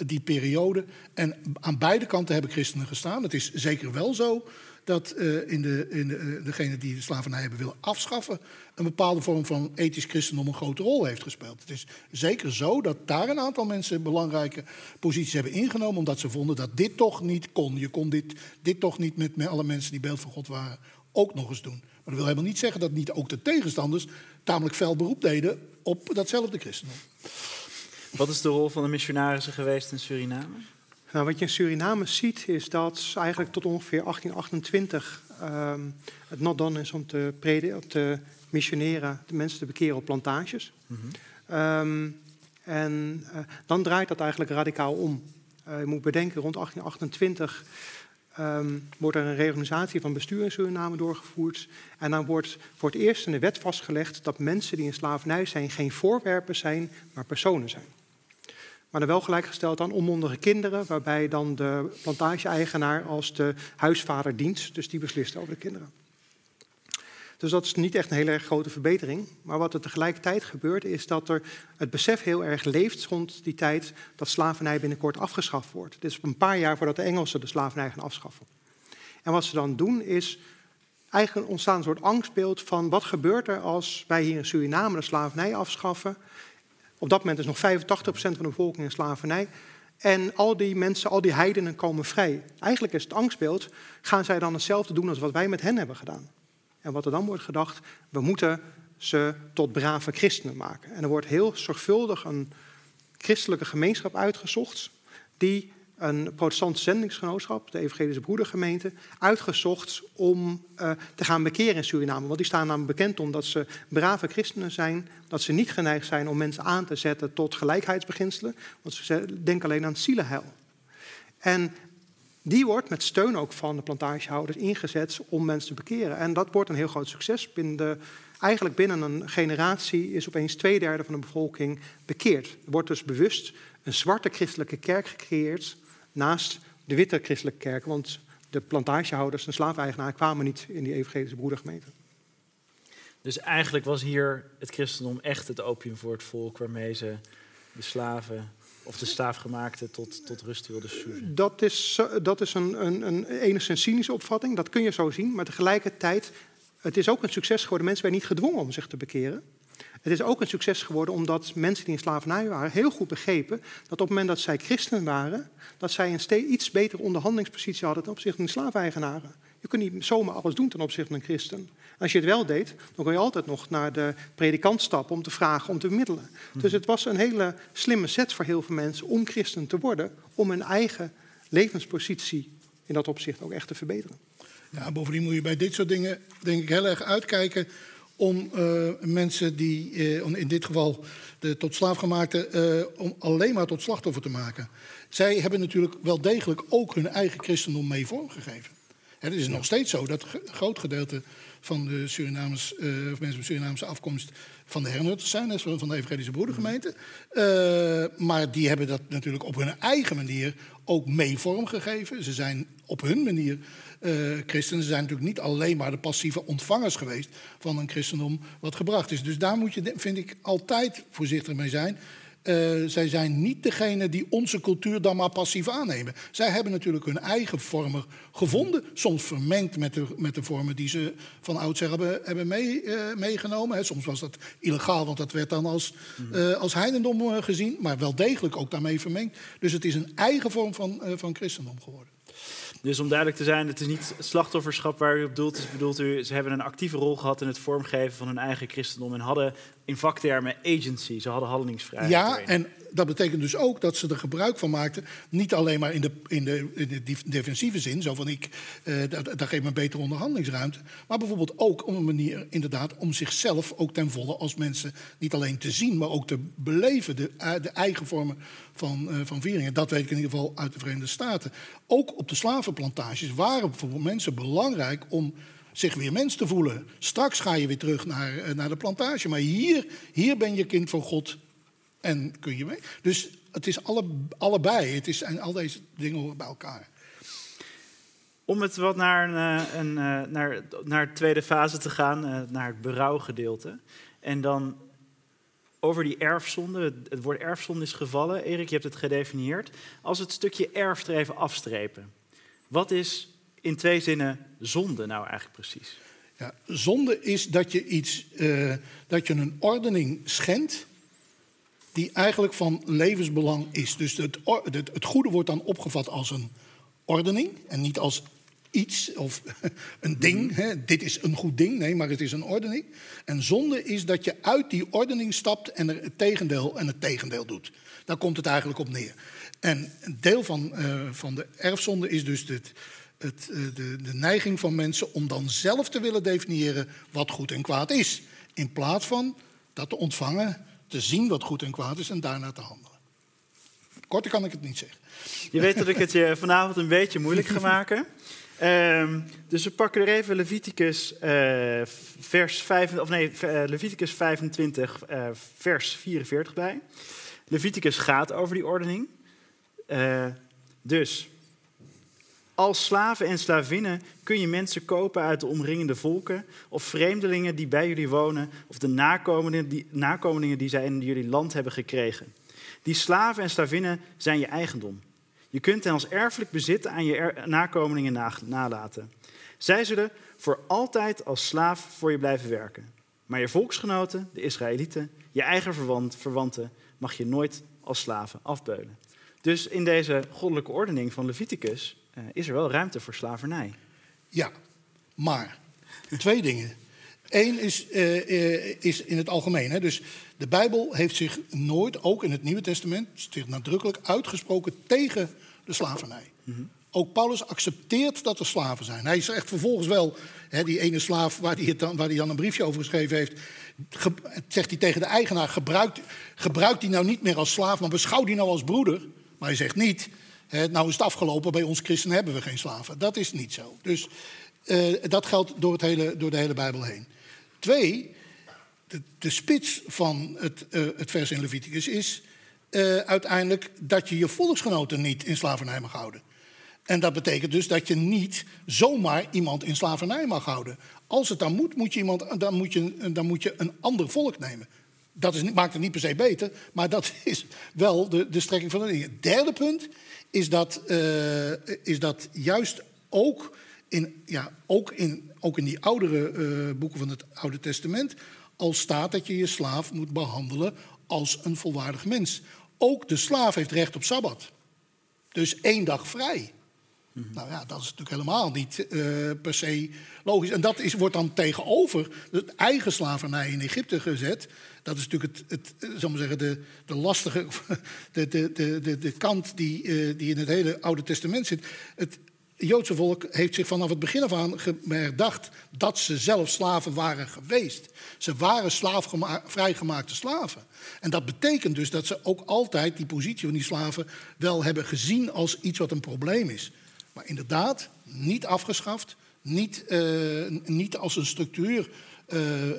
die periode. En aan beide kanten hebben christenen gestaan. Het is zeker wel zo dat eh, in de, in de, eh, degene die de slavernij hebben willen afschaffen, een bepaalde vorm van ethisch christendom een grote rol heeft gespeeld. Het is zeker zo dat daar een aantal mensen belangrijke posities hebben ingenomen, omdat ze vonden dat dit toch niet kon. Je kon dit, dit toch niet met, met alle mensen die beeld van God waren ook nog eens doen. Maar dat wil helemaal niet zeggen dat niet ook de tegenstanders tamelijk fel beroep deden op datzelfde christendom. Wat is de rol van de missionarissen geweest in Suriname? Nou, wat je in Suriname ziet is dat eigenlijk tot ongeveer 1828 ehm, het not done is om te, prediken, om te missioneren, de mensen te bekeren op plantages. Ehm, en eh, dan draait dat eigenlijk radicaal om. Eh, je moet bedenken, rond 1828 ehm, wordt er een reorganisatie van bestuur in Suriname doorgevoerd. En dan wordt voor het eerst in de wet vastgelegd dat mensen die in slavernij zijn geen voorwerpen zijn, maar personen zijn. Maar dan wel gelijkgesteld aan onmondige kinderen, waarbij dan de plantage-eigenaar als de huisvader dient, dus die beslist over de kinderen. Dus dat is niet echt een hele erg grote verbetering. Maar wat er tegelijkertijd gebeurt, is dat er het besef heel erg leeft rond die tijd dat slavernij binnenkort afgeschaft wordt. Het is een paar jaar voordat de Engelsen de slavernij gaan afschaffen. En wat ze dan doen is, eigenlijk ontstaan een soort angstbeeld van wat gebeurt er als wij hier in Suriname de slavernij afschaffen. Op dat moment is nog 85% van de bevolking in slavernij. En al die mensen, al die heidenen komen vrij. Eigenlijk is het angstbeeld, gaan zij dan hetzelfde doen als wat wij met hen hebben gedaan. En wat er dan wordt gedacht, we moeten ze tot brave christenen maken. En er wordt heel zorgvuldig een christelijke gemeenschap uitgezocht, die een protestant zendingsgenootschap, de Evangelische Broedergemeente, uitgezocht om uh, te gaan bekeren in Suriname. Want die staan namelijk bekend omdat ze brave christenen zijn, dat ze niet geneigd zijn om mensen aan te zetten tot gelijkheidsbeginselen, want ze denken alleen aan het zielenheil. En die wordt met steun ook van de plantagehouders ingezet om mensen te bekeren. En dat wordt een heel groot succes. Binnen de, eigenlijk binnen een generatie is opeens twee derde van de bevolking bekeerd. Er wordt dus bewust een zwarte christelijke kerk gecreëerd naast de witte christelijke kerk. Want de plantagehouders en slaafeigenaren kwamen niet in die evangelische broedergemeente. Dus eigenlijk was hier het christendom echt het opium voor het volk waarmee ze de slaven of de slaafgemaakte tot, tot rust wilden soezen. Dat is, dat is een, een, een enigszins cynische opvatting, dat kun je zo zien. Maar tegelijkertijd, het is ook een succes geworden. Mensen werden niet gedwongen om zich te bekeren. Het is ook een succes geworden omdat mensen die in slavernij waren heel goed begrepen dat op het moment dat zij christen waren, dat zij een steeds iets betere onderhandelingspositie hadden ten opzichte van de slaafeigenaren. Je kunt niet zomaar alles doen ten opzichte van een christen. Als je het wel deed, dan kon je altijd nog naar de predikant stappen om te vragen, om te bemiddelen. Mhm. Dus het was een hele slimme zet voor heel veel mensen om christen te worden, om hun eigen levenspositie in dat opzicht ook echt te verbeteren. Ja, bovendien moet je bij dit soort dingen denk ik heel erg uitkijken om uh, mensen die, uh, in dit geval de tot slaafgemaakte, uh, om alleen maar tot slachtoffer te maken. Zij hebben natuurlijk wel degelijk ook hun eigen christendom mee vormgegeven. Het is nog steeds zo dat een groot gedeelte van de Surinamers, of mensen met Surinaamse afkomst van de hernutters zijn, van de Evangelische Broedergemeente. maar die hebben dat natuurlijk op hun eigen manier ook mee vormgegeven. Ze zijn op hun manier uh, christenen zijn natuurlijk niet alleen maar de passieve ontvangers geweest van een christendom wat gebracht is. Dus daar moet je, vind ik, altijd voorzichtig mee zijn. Uh, zij zijn niet degene die onze cultuur dan maar passief aannemen. Zij hebben natuurlijk hun eigen vormen gevonden, soms vermengd met de, met de vormen die ze van oudsher hebben, hebben mee, uh, meegenomen. He, soms was dat illegaal, want dat werd dan als, uh, als heidendom gezien, maar wel degelijk ook daarmee vermengd. Dus het is een eigen vorm van, van christendom geworden. Dus om duidelijk te zijn, het is niet slachtofferschap waar u op doelt. Het bedoelt u, ze hebben een actieve rol gehad in het vormgeven van hun eigen christendom en hadden in vaktermen agency, ze hadden handelingsvrijheid. Ja, en dat betekent dus ook dat ze er gebruik van maakten, niet alleen maar in de, in de, defensieve zin, zo van ik, dat, geeft me betere onderhandelingsruimte, maar bijvoorbeeld ook om een manier inderdaad om zichzelf ook ten volle als mensen niet alleen te zien, maar ook te beleven, de, eh, de eigen vormen van, uh, van vieringen. Dat weet ik in ieder geval uit de Verenigde Staten. Ook op de slavenplantages waren bijvoorbeeld mensen belangrijk om zich weer mens te voelen. Straks ga je weer terug naar, eh, naar de plantage. Maar hier, hier ben je kind van God en kun je mee. Dus het is alle, allebei. Het is, en al deze dingen horen bij elkaar. Om het wat naar, een, eh, een, eh, naar, naar de tweede fase te gaan, naar het berouwgedeelte. En dan over die erfzonde. Het woord erfzonde is gevallen. Erik, je hebt het gedefinieerd. Als het stukje erf er even afstrepen. Wat is in twee zinnen zonde nou eigenlijk precies? Ja, zonde is dat je, iets, uh, dat je een ordening schendt die eigenlijk van levensbelang is. Dus het, het, het goede wordt dan opgevat als een ordening en niet als iets of een ding. Mhm. Hè. Dit is een goed ding, nee, maar het is een ordening. En zonde is dat je uit die ordening stapt en er het tegendeel en het tegendeel doet. Daar komt het eigenlijk op neer. En een deel van, uh, van de erfzonde is dus dit, het, eh, de, de neiging van mensen om dan zelf te willen definiëren wat goed en kwaad is. In plaats van dat te ontvangen, te zien wat goed en kwaad is en daarna te handelen. Korter kan ik het niet zeggen. Je weet dat ik het je vanavond een beetje moeilijk ga maken. Um, dus we pakken er even Leviticus, uh, vers 5, of nee, uh, Leviticus 25, uh, vers 44 bij. Leviticus gaat over die ordening. dus als slaven en slavinnen kun je mensen kopen uit de omringende volken of vreemdelingen die bij jullie wonen of de nakomelingen die, nakomelingen die zij in jullie land hebben gekregen. Die slaven en slavinnen zijn je eigendom. Je kunt hen als erfelijk bezit aan je nakomelingen nalaten. Zij zullen voor altijd als slaaf voor je blijven werken. Maar je volksgenoten, de Israëlieten, je eigen verwanten, mag je nooit als slaven afbeulen. Dus in deze goddelijke ordening van Leviticus is er wel ruimte voor slavernij. Ja, maar twee dingen. Eén is, eh, eh, is in het algemeen. Hè. Dus de Bijbel heeft zich nooit, ook in het Nieuwe Testament, zich nadrukkelijk uitgesproken tegen de slavernij. Ook Paulus accepteert dat er slaven zijn. Hij zegt vervolgens wel, hè, die ene slaaf waar hij, het dan, waar hij dan een briefje over geschreven heeft, ge- zegt hij tegen de eigenaar, gebruik, gebruik die nou niet meer als slaaf, maar beschouw die nou als broeder. Maar hij zegt niet, nou is het afgelopen, bij ons christenen hebben we geen slaven. Dat is niet zo. Dus eh, dat geldt door, het hele, door de hele Bijbel heen. Twee, de, de spits van het, eh, het vers in Leviticus is eh, uiteindelijk dat je je volksgenoten niet in slavernij mag houden. En dat betekent dus dat je niet zomaar iemand in slavernij mag houden. Als het dan moet, moet je iemand, dan, moet je, dan moet je een ander volk nemen. Dat is, maakt het niet per se beter, maar dat is wel de, de strekking van de dingen. Derde punt is dat, eh, is dat juist ook in, ja, ook in, ook in die oudere eh, boeken van het Oude Testament al staat dat je je slaaf moet behandelen als een volwaardig mens. Ook de slaaf heeft recht op sabbat. Dus één dag vrij. Nou ja, dat is natuurlijk helemaal niet eh, per se logisch. En dat is, wordt dan tegenover de eigen slavernij in Egypte gezet. Dat is natuurlijk het, het eh, zeggen, de, de lastige, de, de, de, de, kant die, eh, die in het hele Oude Testament zit. Het Joodse volk heeft zich vanaf het begin af aan herdacht dat ze zelf slaven waren geweest. Ze waren vrijgemaakte slaven. En dat betekent dus dat ze ook altijd die positie van die slaven wel hebben gezien als iets wat een probleem is. Maar inderdaad, niet afgeschaft, niet, eh, niet als een structuur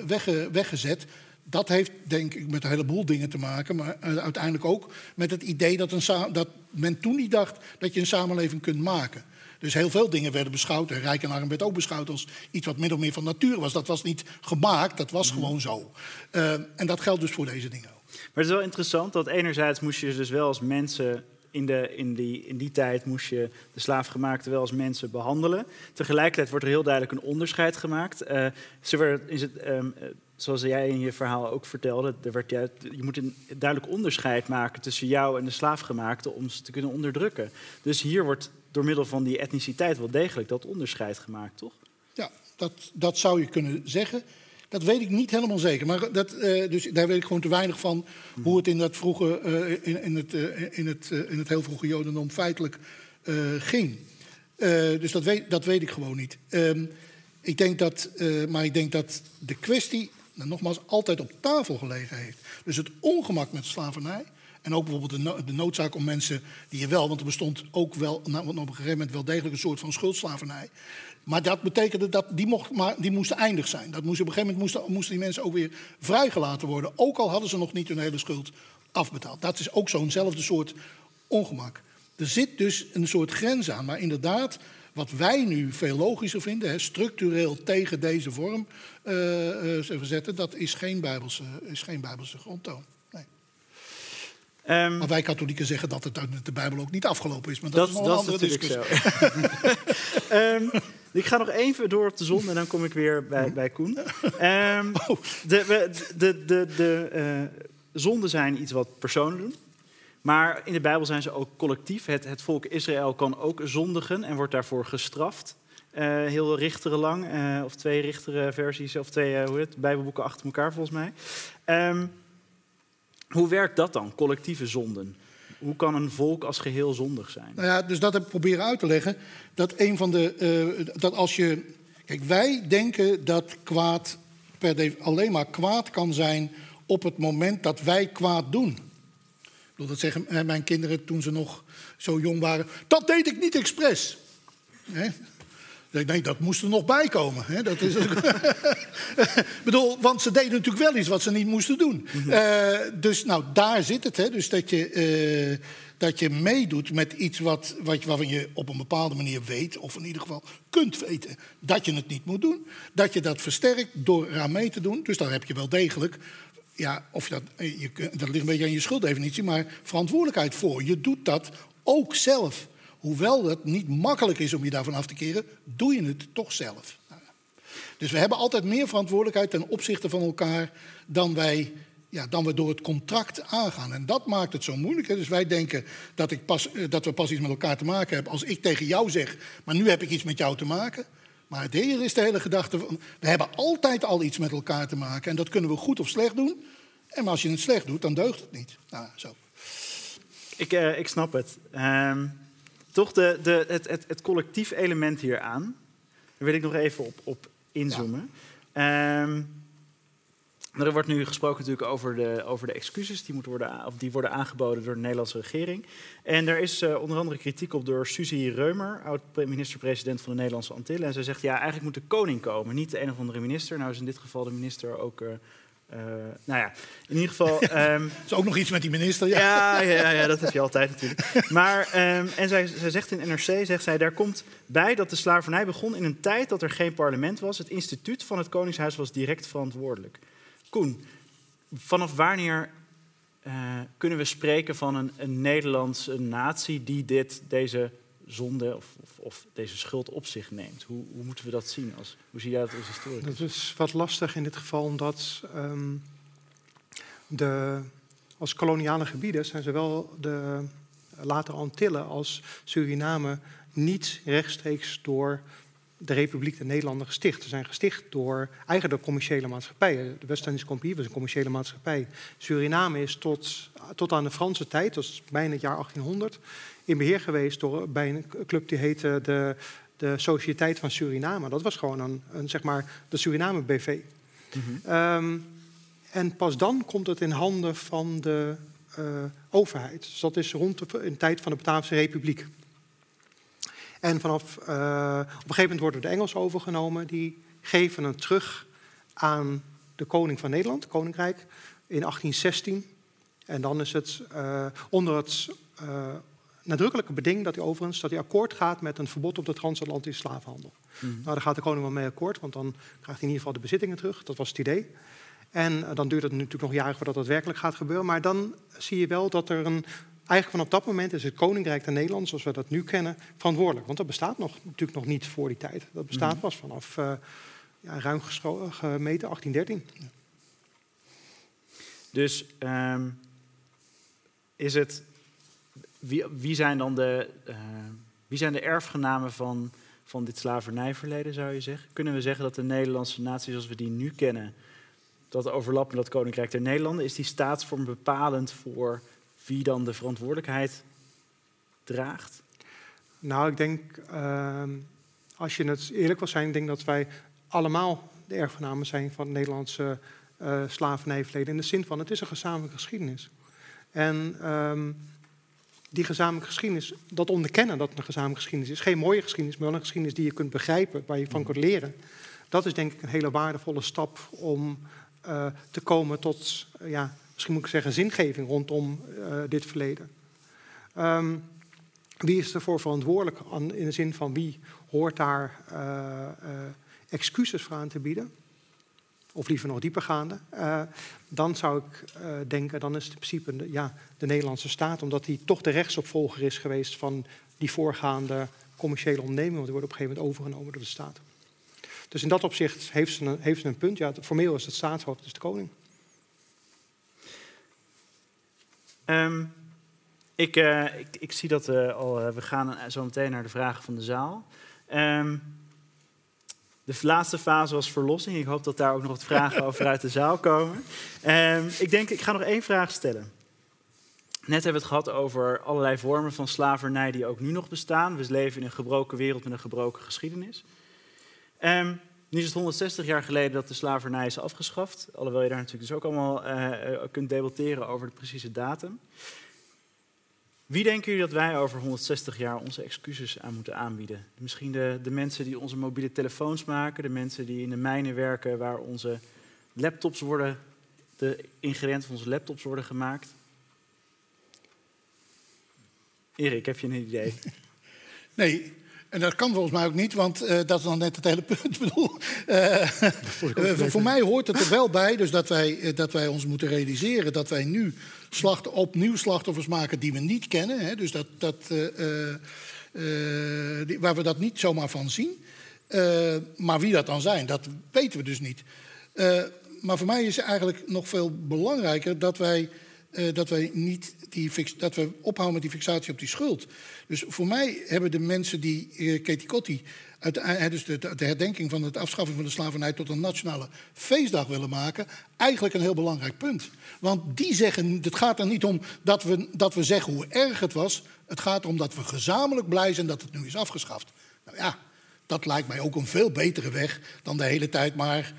wegge- weggezet. Dat heeft denk ik met een heleboel dingen te maken, maar eh, uiteindelijk ook met het idee dat, een dat men toen niet dacht dat je een samenleving kunt maken. Dus heel veel dingen werden beschouwd. En Rijkenarm werd ook beschouwd als iets wat min of meer van natuur was. Dat was niet gemaakt, dat was gewoon zo. Eh, en dat geldt dus voor deze dingen ook. Maar het is wel interessant dat enerzijds moest je dus wel als mensen in, de, in, die, in die tijd moest je de slaafgemaakte wel als mensen behandelen. Tegelijkertijd wordt er heel duidelijk een onderscheid gemaakt. Eh, ze werd, is het, ehm, eh, zoals jij in je verhaal ook vertelde, er werd juist, je moet een duidelijk onderscheid maken tussen jou en de slaafgemaakte om ze te kunnen onderdrukken. Dus hier wordt door middel van die etniciteit wel degelijk dat onderscheid gemaakt, toch? Ja, dat, dat zou je kunnen zeggen. Dat weet ik niet helemaal zeker. Maar dat, eh, dus daar weet ik gewoon te weinig van hoe het in dat vroege, eh, in, in, het, eh, in, het, in het heel vroege Jodendom feitelijk ging. Dus dat weet, dat weet ik gewoon niet. Ehm, ik denk dat, maar ik denk dat de kwestie, nou, nogmaals, altijd op tafel gelegen heeft. Dus het ongemak met slavernij. En ook bijvoorbeeld de, no- de noodzaak om mensen die je wel, want er bestond ook wel nou, op een gegeven moment wel degelijk een soort van schuldslavernij. Maar dat betekende dat die, mocht, maar die moest eindig zijn. Dat moest, op een gegeven moment moesten, moesten die mensen ook weer vrijgelaten worden. Ook al hadden ze nog niet hun hele schuld afbetaald. Dat is ook zo'nzelfde soort ongemak. Er zit dus een soort grens aan. Maar inderdaad, wat wij nu veel logischer vinden, hè, structureel tegen deze vorm eh, eh, verzetten, dat is geen Bijbelse, is geen Bijbelse grondtoon. Ehm, Maar wij katholieken zeggen dat het uit de Bijbel ook niet afgelopen is. Maar dat, dat, is nog een dat is andere natuurlijk discussie. zo. Ehm, ik ga nog even door op de zon en dan kom ik weer bij, bij Koen. Oh. de de, de, de eh, zonden zijn iets wat personen doen. Maar in de Bijbel zijn ze ook collectief. Het, het volk Israël kan ook zondigen en wordt daarvoor gestraft. Eh, heel richteren lang, eh, of twee richteren versies, of twee eh, hoe het, Bijbelboeken achter elkaar volgens mij. Ehm, hoe werkt dat dan, collectieve zonden? Hoe kan een volk als geheel zondig zijn? Nou ja, dus dat heb ik proberen uit te leggen. Dat een van de. dat als je. Kijk, wij denken dat kwaad per alleen maar kwaad kan zijn op het moment dat wij kwaad doen. Bedoel, dat zeggen mijn kinderen toen ze nog zo jong waren. Dat deed ik niet expres. Ik denk, dat moest er nog bij komen. Hè? Dat is Ik bedoel, want ze deden natuurlijk wel iets wat ze niet moesten doen. Eh, dus nou, daar zit het. Hè? Dus dat je, eh, dat je meedoet met iets wat, wat, waarvan je op een bepaalde manier weet... of in ieder geval kunt weten dat je het niet moet doen. Dat je dat versterkt door eraan mee te doen. Dus daar heb je wel degelijk... Ja, of dat, eh, je, dat ligt een beetje aan je schulddefinitie, maar verantwoordelijkheid voor. Je doet dat ook zelf. Hoewel het niet makkelijk is om je daarvan af te keren, doe je het toch zelf. Dus we hebben altijd meer verantwoordelijkheid ten opzichte van elkaar dan wij, ja, dan we door het contract aangaan. En dat maakt het zo moeilijk. Hè. Dus wij denken dat, ik pas, eh, dat we pas iets met elkaar te maken hebben als ik tegen jou zeg, maar nu heb ik iets met jou te maken. Maar het hier is de hele gedachte van, we hebben altijd al iets met elkaar te maken. En dat kunnen we goed of slecht doen. En als je het slecht doet, dan deugt het niet. Nou, zo. Ik, eh, ik snap het. Ehm, toch de, de, het, het, het collectief element hieraan. Daar wil ik nog even op, op inzoomen. Ehm, er wordt nu gesproken natuurlijk over de, over de excuses die, moeten worden, of die worden aangeboden door de Nederlandse regering. En er is eh, onder andere kritiek op door Suzy Reumer, oud-minister-president van de Nederlandse Antillen. En zij zegt, ja, eigenlijk moet de koning komen, niet de een of andere minister. Nou is in dit geval de minister ook... eh, eh, nou ja, in ieder geval... ehm, is ook nog iets met die minister. Ja. ja, ja, ja, dat heb je altijd natuurlijk. Maar, ehm, en zij, zij zegt in NRC, zegt zij, daar komt bij dat de slavernij begon in een tijd dat er geen parlement was. Het instituut van het Koningshuis was direct verantwoordelijk. Koen, vanaf wanneer eh, kunnen we spreken van een, een Nederlandse natie die dit, deze zonde of, of, of deze schuld op zich neemt? Hoe, hoe moeten we dat zien? Als, hoe zie jij dat als historicus? Dat is wat lastig in dit geval, omdat ehm, de, als koloniale gebieden zijn zowel de later Antillen als Suriname niet rechtstreeks door de Republiek der Nederlanden gesticht. Ze zijn gesticht door eigenlijk door commerciële maatschappijen. De West-Indische Compagnie was een commerciële maatschappij. Suriname is tot, tot aan de Franse tijd, dat is bijna het jaar 1800, in beheer geweest door, bij een club die heette de, de Sociëteit van Suriname. Dat was gewoon een, een zeg maar, de Suriname BV. Ehm, en pas dan komt het in handen van de eh, overheid. Dus dat is rond de, in de tijd van de Bataafse Republiek. En vanaf, eh, op een gegeven moment worden de Engelsen overgenomen. Die geven het terug aan de koning van Nederland, koninkrijk, in 1816. En dan is het eh, onder het eh, nadrukkelijke beding dat hij overigens dat hij akkoord gaat met een verbod op de transatlantische slavenhandel. Nou, daar gaat de koning wel mee akkoord, want dan krijgt hij in ieder geval de bezittingen terug. Dat was het idee. En dan duurt het natuurlijk nog jaren voordat dat werkelijk gaat gebeuren. Maar dan zie je wel dat er een. Eigenlijk vanaf dat moment is het Koninkrijk der Nederland, zoals we dat nu kennen, verantwoordelijk. Want dat bestaat nog, natuurlijk nog niet voor die tijd. Dat bestaat pas vanaf eh, ja, ruim gescho- gemeten 1813. Dus ehm, is het. Wie, wie zijn dan de, eh, wie zijn de erfgenamen van, van dit slavernijverleden, zou je zeggen? Kunnen we zeggen dat de Nederlandse natie zoals we die nu kennen, dat overlapt met dat Koninkrijk der Nederlanden, is die staatsvorm bepalend voor wie dan de verantwoordelijkheid draagt? Nou, ik denk, ehm, als je het eerlijk wil zijn, ik denk dat wij allemaal de erfgenamen zijn van Nederlandse eh slavernijverleden. In de zin van, het is een gezamenlijke geschiedenis. En ehm, die gezamenlijke geschiedenis, dat onderkennen dat het een gezamenlijke geschiedenis is, geen mooie geschiedenis, maar wel een geschiedenis die je kunt begrijpen, waar je van kunt leren. Dat is denk ik een hele waardevolle stap om eh, te komen tot, ja, misschien moet ik zeggen, zingeving rondom eh, dit verleden. Ehm, wie is ervoor verantwoordelijk aan, in de zin van wie hoort daar eh, eh, excuses voor aan te bieden? Of liever nog diepergaande. Dan zou ik denken, dan is het in principe de, ja, de Nederlandse staat, omdat die toch de rechtsopvolger is geweest van die voorgaande commerciële ondernemingen, want die worden op een gegeven moment overgenomen door de staat. Dus in dat opzicht heeft ze een, heeft ze een punt. Ja, formeel is het staatshoofd, dus de koning. Ehm, ik, eh, ik, ik zie dat we al. eh, we gaan zo meteen naar de vragen van de zaal. Ehm, de laatste fase was verlossing. Ik hoop dat daar ook nog wat vragen over uit de zaal komen. Ehm, ik denk, ik ga nog één vraag stellen. Net hebben we het gehad over allerlei vormen van slavernij die ook nu nog bestaan. We leven in een gebroken wereld met een gebroken geschiedenis. Ehm, nu is het 160 jaar geleden dat de slavernij is afgeschaft. Alhoewel je daar natuurlijk dus ook allemaal eh, eh, kunt debatteren over de precieze datum. Wie denken jullie dat wij over 160 jaar onze excuses aan moeten aanbieden? Misschien de, de mensen die onze mobiele telefoons maken, de mensen die in de mijnen werken waar onze laptops worden, de ingrediënten van onze laptops worden gemaakt. Erik, heb je een idee? Nee, en dat kan volgens mij ook niet, want eh, dat is dan net het hele punt. Ik bedoel, eh, eh, voor, mij hoort het er wel bij, dus dat wij, dat wij ons moeten realiseren dat wij nu slacht, opnieuw slachtoffers maken die we niet kennen. Hè, dus dat, dat, die- waar we dat niet zomaar van zien. Maar wie dat dan zijn, dat weten we dus niet. Maar voor mij is eigenlijk nog veel belangrijker dat wij, dat wij, niet die dat we ophouden met die fixatie op die schuld. Dus voor mij hebben de mensen die uh, Katie Kotti, uit de, eh, dus de, de, herdenking van de afschaffing van de slavernij tot een nationale feestdag willen maken, eigenlijk een heel belangrijk punt. Want die zeggen, het gaat er niet om dat we, dat we zeggen hoe erg het was. Het gaat erom dat we gezamenlijk blij zijn dat het nu is afgeschaft. Nou ja, dat lijkt mij ook een veel betere weg dan de hele tijd maar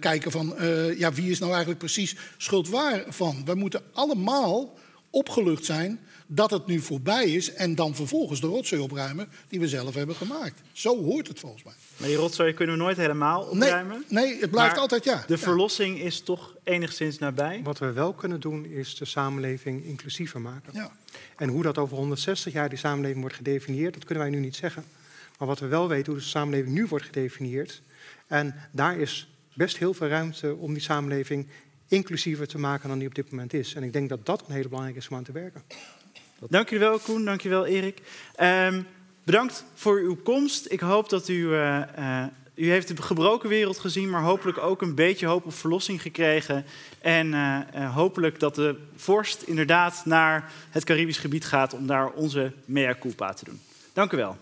kijken van uh, ja, wie is nou eigenlijk precies schuld waar van. We moeten allemaal opgelucht zijn dat het nu voorbij is en dan vervolgens de rotzooi opruimen die we zelf hebben gemaakt. Zo hoort het volgens mij. Maar die rotzooi kunnen we nooit helemaal opruimen. Nee, nee het blijft altijd ja. De verlossing is toch enigszins nabij. Wat we wel kunnen doen is de samenleving inclusiever maken. Ja. En hoe dat over 160 jaar die samenleving wordt gedefinieerd, dat kunnen wij nu niet zeggen. Maar wat we wel weten, hoe de samenleving nu wordt gedefinieerd. En daar is best heel veel ruimte om die samenleving inclusiever te maken dan die op dit moment is. En ik denk dat dat een hele belangrijke is om aan te werken. Dank jullie wel, Koen. Dank wel, Erik. Um, bedankt voor uw komst. Ik hoop dat u... Uh, uh, u heeft de gebroken wereld gezien, maar hopelijk ook een beetje hoop op verlossing gekregen. En uh, hopelijk dat de vorst inderdaad naar het Caribisch gebied gaat om daar onze mea culpa te doen. Dank u wel.